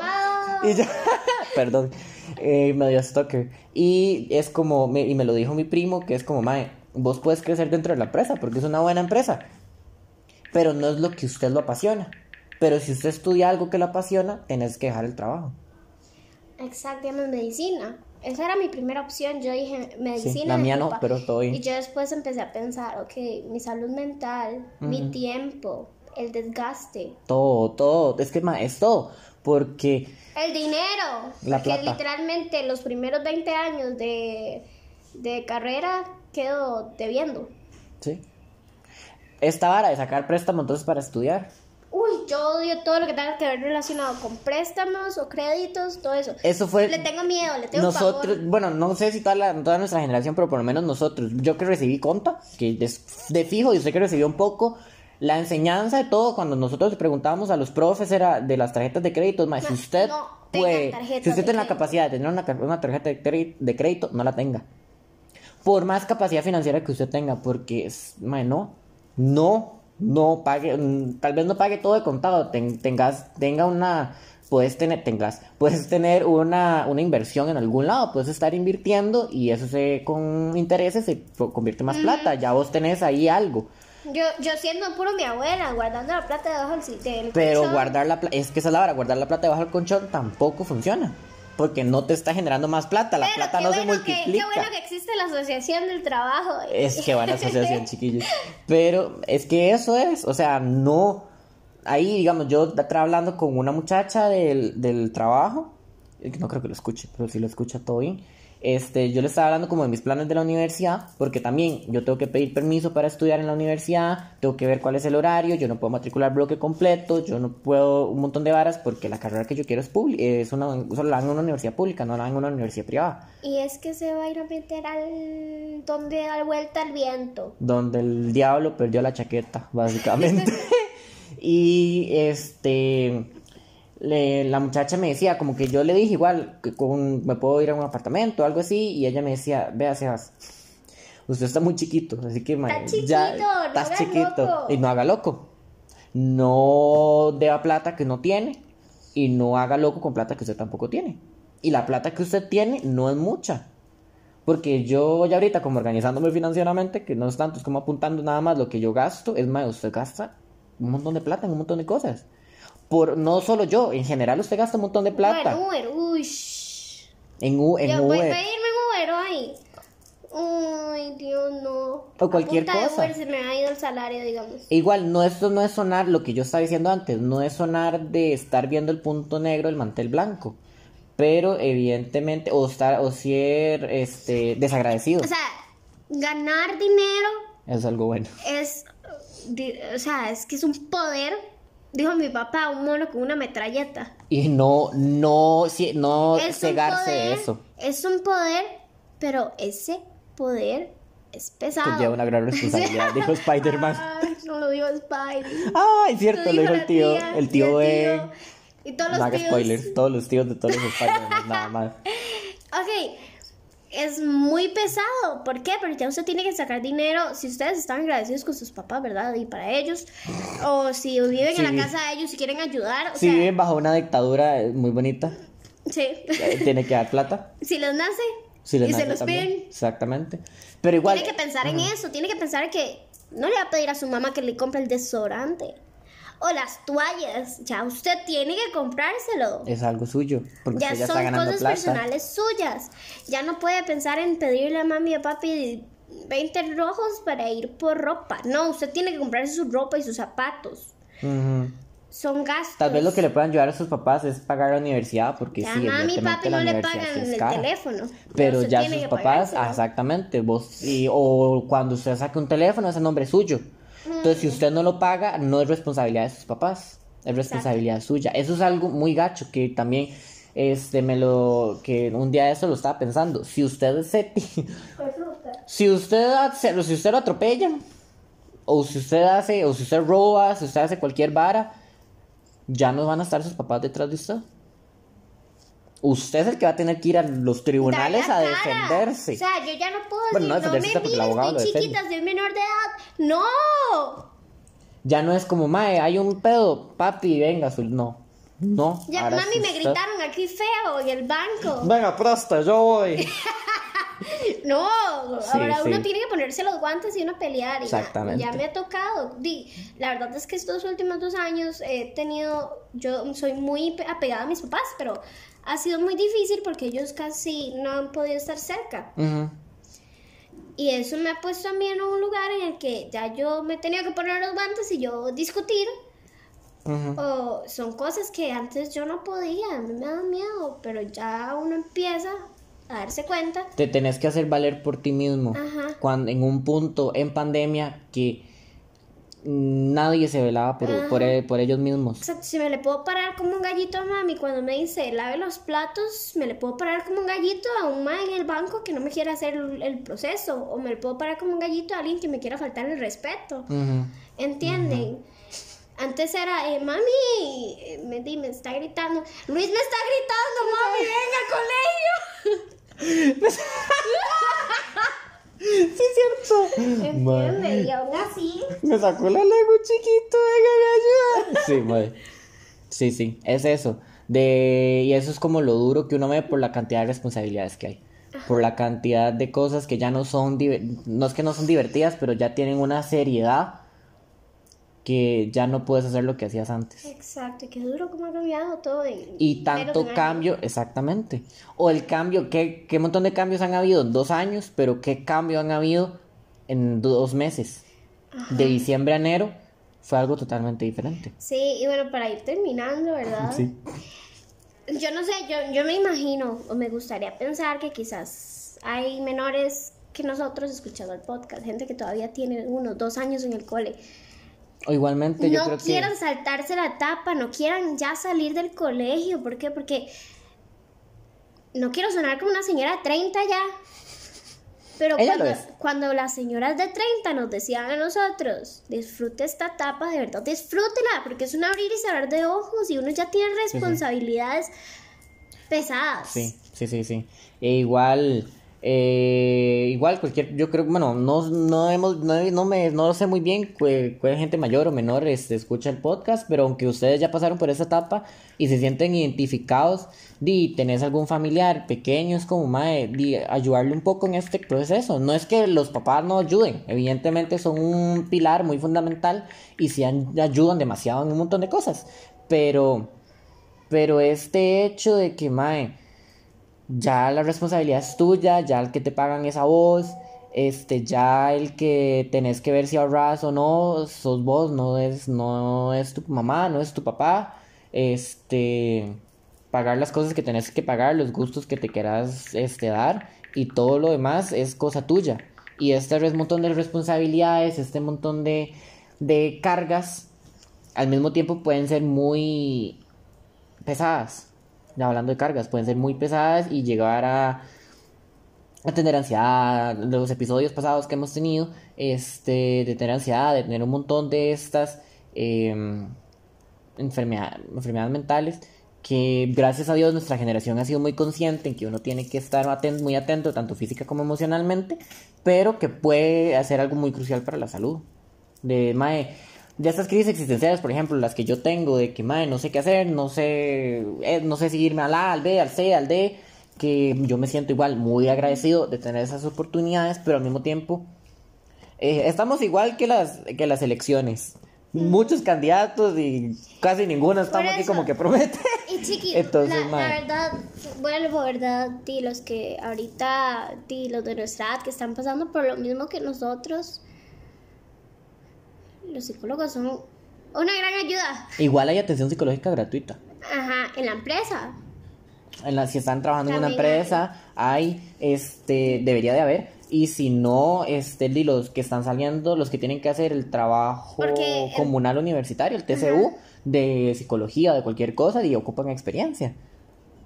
Y yo, perdón, eh, medio stalker. Y es como, me- y me lo dijo mi primo, que es como, mae, vos puedes crecer dentro de la empresa porque es una buena empresa. Pero no es lo que usted lo apasiona. Pero si usted estudia algo que lo apasiona, tenés que dejar el trabajo. Exactamente, medicina. Esa era mi primera opción. Yo dije, medicina. Sí, la mía no, pero bien. Y yo después empecé a pensar, ok, mi salud mental, mi tiempo, el desgaste, Todo, todo. Es que, ma, es todo. Porque, el dinero. La porque plata. literalmente los primeros 20 años de, de carrera quedo debiendo. sí. Esta vara de sacar préstamo entonces para estudiar. Uy, yo odio todo lo que tenga que ver relacionado con préstamos o créditos, todo eso. Eso fue... Le tengo miedo, le tengo Nosotros, pavor. bueno, no sé si toda, la- toda nuestra generación, pero por lo menos nosotros, yo que recibí conta, que es de fijo, y usted que recibió un poco, la enseñanza de todo, cuando nosotros le preguntábamos a los profes, era de las tarjetas de crédito, más si usted no puede, si usted tiene la capacidad de tener una, tarjeta de crédito, de crédito, no la tenga. Por más capacidad financiera que usted tenga, porque, es, mae, no, no, no pague, mm, tal vez no pague todo de contado, ten- tengas, tenga una, puedes tener, tengas, puedes tener una, una inversión en algún lado, puedes estar invirtiendo y eso se, con intereses se convierte en más plata, ya vos tenés ahí algo. Yo, yo siendo puro mi abuela, guardando la plata debajo del, del Pero colchón. guardar la plata, es que esa es la guardar la plata debajo del colchón tampoco funciona. Porque no te está generando más plata, la Pero plata no se que- multiplica. qué bueno que existe la asociación del trabajo. Es que buena asociación, chiquillos. Pero es que eso es, o sea, no. Ahí, digamos, yo estaba hablando con una muchacha del, del trabajo, eh, no creo que lo escuche, pero si lo escucha todo bien. Este, yo le estaba hablando como de mis planes de la universidad, porque también yo tengo que pedir permiso para estudiar en la universidad, tengo que ver cuál es el horario, yo no puedo matricular bloque completo, yo no puedo un montón de varas, porque la carrera que yo quiero es pública, es una, solo la hago en una universidad pública, no la hago en una universidad privada. Y es que se va a ir a meter al... donde da vuelta el viento. donde el diablo perdió la chaqueta, básicamente. y este, le- la muchacha me decía, como que yo le dije igual, que con, me puedo ir a un apartamento o algo así, y ella me decía, vea, Sebas, usted está muy chiquito, así que ma, Está chiquito, ya no estás haga chiquito, loco. y no haga loco. No deba plata que no tiene, y no haga loco con plata que usted tampoco tiene. Y la plata que usted tiene no es mucha. Porque yo ya ahorita como organizándome financieramente, que no es tanto, es como apuntando nada más lo que yo gasto, es más, usted gasta un montón de plata en un montón de cosas. Por no solo yo, en general usted gasta un montón de plata. Bueno, Uber, uy. en U, en Yo voy a Uber. pedirme Uber ahí. Ay, Dios, no. O cualquier A punta de cosa. Uber se me ha ido el salario, digamos. Igual, no esto no es sonar lo que yo estaba diciendo antes, no es sonar de estar viendo el punto negro del mantel blanco. Pero evidentemente, o estar, o ser este desagradecido. O sea, ganar dinero es algo bueno. es, o sea, es que es un poder, dijo mi papá, un mono con una metralleta. Y no, no, sí, no Es cegarse de poder, eso. Es un poder, pero ese poder es pesado. Conlleva una gran responsabilidad, dijo Spider-Man. Ay, no lo dijo Spider. Ay, cierto, lo dijo el tío, tía, el tío y E. Y todos No los haga tíos. spoilers, todos los tíos de todos los Spider-Man, nada más. Ok, es muy pesado. ¿Por qué? Porque ya usted tiene que sacar dinero. Si ustedes están agradecidos con sus papás, ¿verdad? Y para ellos. O si viven en la casa de ellos y quieren ayudar. O Si sea, viven bajo una dictadura eh, muy bonita, sí. eh, tiene que dar plata. si les nace Si les y se nace los también, piden, Exactamente. Pero igual. tiene que pensar en eso. Tiene que pensar que no le va a pedir a su mamá que le compre el desodorante. O las toallas. Ya usted tiene que comprárselo. Es algo suyo, porque Ya son cosas plata. personales suyas. Ya no puede pensar en pedirle a mami y a papi 20 rojos para ir por ropa. No, usted tiene que comprarse su ropa y sus zapatos. Son gastos. Tal vez lo que le puedan ayudar a sus papás es pagar la universidad, porque Ya sí, mami y papi no le pagan sí el teléfono. Pero ya sus papás, exactamente, vos, y- o cuando usted saque un teléfono, ese nombre es suyo. Entonces, si usted no lo paga, no es responsabilidad de sus papás, es responsabilidad suya. Eso es algo muy gacho que también, este, me lo, que un día eso lo estaba pensando. Si usted se, si usted, hace- si usted lo atropellan, o si usted hace, o si usted roba, si usted hace cualquier vara, ya no van a estar sus papás detrás de usted. Usted es el que va a tener que ir a los tribunales a defenderse. O sea, yo ya no puedo Bueno, no decir, no, defenderse me porque el mires, abogado defiende. chiquita, soy menor de edad. ¡No! Ya no es como, mae, hay un pedo, papi, venga, su-". no. No. Ya, mami, me usted- gritaron aquí feo en el banco. Venga, presta, yo voy. No, Sí, ahora sí. uno tiene que ponerse los guantes y uno pelear. Y Exactamente. Ya, me ha tocado. Di, la verdad es que estos últimos dos años he tenido, yo soy muy pe- apegada a mis papás, pero ha sido muy difícil porque ellos casi no han podido estar cerca. Y eso me ha puesto a mí en un lugar en el que ya yo me tenía que poner los guantes y yo discutir. O son cosas que antes yo no podía, a mí me da miedo, pero ya uno empieza a darse cuenta. Te tenés que hacer valer por ti mismo. Ajá. Cuando en un punto en pandemia que nadie se velaba por, por, e- por ellos mismos. Exacto, si me le puedo parar como un gallito a mami cuando me dice lave los platos, me le puedo parar como un gallito a un ma en el banco que no me quiera hacer el, el proceso, o me le puedo parar como un gallito a alguien que me quiera faltar el respeto. Ujú. ¿Entienden? Antes era, eh, mami, eh, me, me está gritando, Luis me está gritando, mami, ven al colegio. Sí, es cierto. ¿Entienden? Y aún así, Me sacó la lengua chiquito, venga, me ayuda. Sí, madre. Sí, sí, es eso. De... Y eso es como lo duro que uno ve por la cantidad de responsabilidades que hay. Por la cantidad de cosas que ya no son, diver- no es que no son divertidas, pero ya tienen una seriedad que ya no puedes hacer lo que hacías antes. exacto, y qué duro cómo ha cambiado todo. en Y tanto cambio, exactamente. O el cambio, ¿qué, qué montón de cambios han habido en dos años, pero qué cambio han habido en dos meses. De diciembre a enero fue algo totalmente diferente. Sí, y bueno, para ir terminando, ¿verdad? Yo no sé, yo, yo me imagino o me gustaría pensar que quizás hay menores que nosotros escuchando el podcast, gente que todavía tiene unos dos años en el cole. O igualmente yo no creo quieran que... saltarse la etapa, no quieran ya salir del colegio. ¿Por qué? Porque no quiero sonar como una señora de 30 ya. Pero cuando, cuando las señoras de 30 nos decían a nosotros, disfrute esta etapa, de verdad, disfrútela, porque es un abrir y cerrar de ojos y uno ya tiene sí. responsabilidades pesadas. Sí, sí, sí, sí. E igual, eh, igual cualquier, yo creo, bueno, no, no hemos, no, no me, no sé muy bien cuál gente mayor o menor este, escucha el podcast, pero aunque ustedes ya pasaron por esa etapa y se sienten identificados, di, tenés algún familiar pequeño, es como, mae, di, ayudarle un poco en este proceso. No es que los papás no ayuden, evidentemente son un pilar muy fundamental y an- ayudan demasiado en un montón de cosas, pero, pero este hecho de que, mae, ya la responsabilidad es tuya, ya el que te pagan es a vos, este, ya el que tenés que ver si ahorras o no, sos vos, no es, no es tu mamá, no es tu papá, este, pagar las cosas que tenés que pagar, los gustos que te quieras, este, dar, y todo lo demás es cosa tuya. Y este montón de responsabilidades, este montón de, de cargas, al mismo tiempo pueden ser muy pesadas. Ya hablando de cargas, pueden ser muy pesadas y llegar a, a tener ansiedad. Los episodios pasados que hemos tenido, este, de tener ansiedad, de tener un montón de estas enfermedad- enfermedades mentales que gracias a Dios nuestra generación ha sido muy consciente en que uno tiene que estar muy atento tanto física como emocionalmente, pero que puede hacer algo muy crucial para la salud. De mae, de estas crisis existenciales, por ejemplo, las que yo tengo de que mae, no sé qué hacer, no sé, eh, no sé si irme al A, al B, al C, al D, que yo me siento igual muy agradecido de tener esas oportunidades, pero al mismo tiempo eh, estamos igual que las que las elecciones. Muchos candidatos y casi ninguno estamos aquí como que promete. Y chiqui, Entonces, la, verdad, vuelvo, ¿verdad? Di, los que ahorita, di, los de nuestra edad que están pasando por lo mismo que nosotros, los psicólogos son una gran ayuda. Igual hay atención psicológica gratuita. Ajá, en la empresa. En la, si están trabajando en una hay. empresa, hay, este, debería de haber. Y si no, este, los que están saliendo, los que tienen que hacer el trabajo Porque el- comunal universitario, el TCU, de psicología, de cualquier cosa, y ocupan experiencia.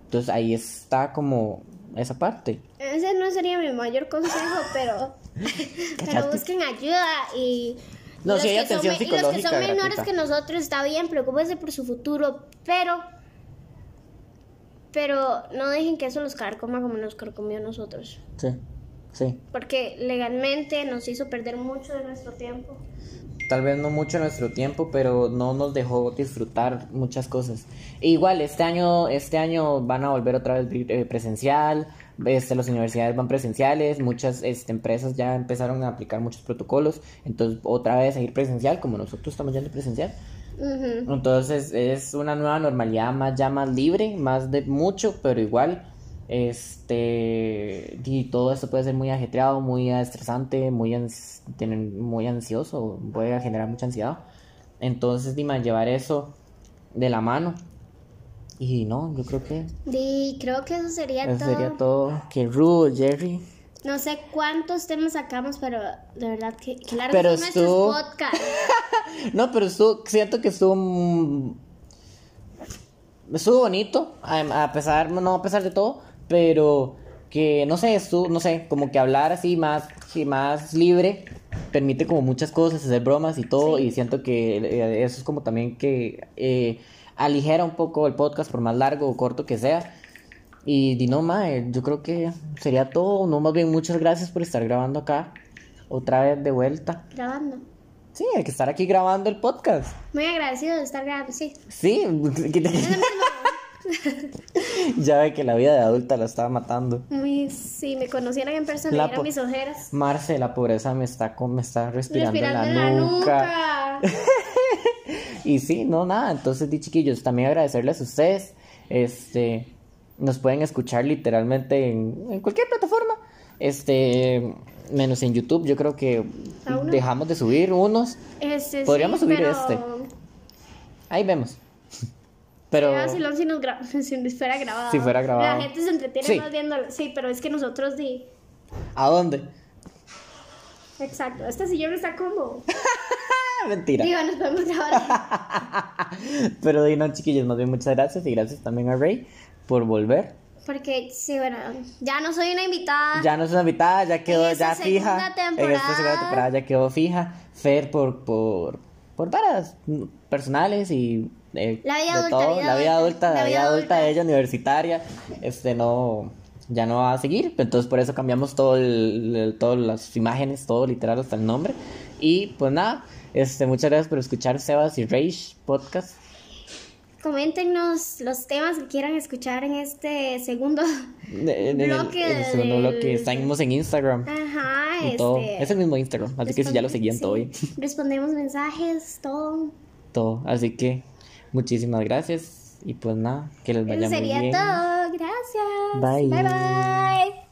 Entonces ahí está como esa parte. Ese no sería mi mayor consejo, pero, pero busquen ayuda y... No, sí hay que son atención me- y los que son psicológica menores gratuita. que nosotros está bien, preocúpense por su futuro, pero... Pero no dejen que eso los carcoma como nos carcomió a nosotros. Sí, sí. Porque legalmente nos hizo perder mucho de nuestro tiempo. Tal vez no mucho nuestro tiempo, pero no nos dejó disfrutar muchas cosas. E igual, este año, este año van a volver otra vez eh, presencial, este, las universidades van presenciales, muchas este, empresas ya empezaron a aplicar muchos protocolos, entonces otra vez a ir presencial, como nosotros estamos yendo presencial. Entonces es una nueva normalidad más ya más libre, más de mucho, pero igual este y todo esto puede ser muy ajetreado, muy estresante, muy ans- muy ansioso, puede generar mucha ansiedad. Entonces, Dima, llevar eso de la mano. Y no, yo creo que Y creo que eso sería eso todo. sería todo. Que rudo, Jerry. No sé cuántos temas sacamos, pero de verdad que, largos Pero son estuvo- podcasts. No, pero estuvo, siento que estuvo. mm, Estuvo bonito, a, pesar, no a pesar de todo, pero que no sé, estuvo, no sé, como que hablar así más, sí, más libre permite como muchas cosas, hacer bromas y todo, Sí. y siento que eh, eso es como también que eh, aligera un poco el podcast por más largo o corto que sea. Y di no, mae, yo creo que sería todo, no más bien muchas gracias por estar grabando acá, otra vez de vuelta. Grabando. Sí, hay que estar aquí grabando el podcast. Muy agradecido de estar grabando, sí. Sí, ya ve que la vida de adulta la estaba matando. Muy, si me conocieran en persona, La vieran po- mis ojeras. Marce, la pobreza me está, con- me está respirando, Respirando en la, nuca. nuca. Y sí, no, nada. Entonces, di chiquillos, también agradecerles a ustedes. Este, nos pueden escuchar literalmente en, en cualquier plataforma. Este, menos en YouTube. Yo creo que dejamos de subir unos. Este, Podríamos sí, subir pero... este. Ahí vemos. Pero. Si, nos gra- si fuera grabado. Si fuera grabado. La gente se entretiene Sí. más viéndolo. Sí, pero es que nosotros di. ¿A dónde? Exacto. Este sillón está como. Ah, mentira. Digo, nos podemos grabar. Pero di no, chiquillos, más bien muchas gracias. Y gracias también a Ray por volver. Porque, sí, bueno, ya no soy una invitada. Ya no es una invitada, ya quedó ya fija. segunda En esta temporada. segunda temporada ya quedó fija. Fer por por por varas personales y eh, La vida de adulta, todo, vida la vida adulta, adulta, la, vida adulta de ella universitaria, este no ya no va a seguir, entonces por eso cambiamos todo el, el- todas las imágenes, todo literal hasta el nombre. Y pues nada, este muchas gracias por escuchar Sebas y Rage podcast. Coméntenos los temas que quieran escuchar en este segundo. Bloque en el segundo del- bloque estamos en Instagram. Ajá, este. todo. Es el mismo Instagram, así que si ya lo seguían sí. todo bien. Respondemos mensajes, todo. todo. Así que muchísimas gracias y pues nada, que les vaya Eso muy sería bien. todo. Gracias. Bye. Bye bye.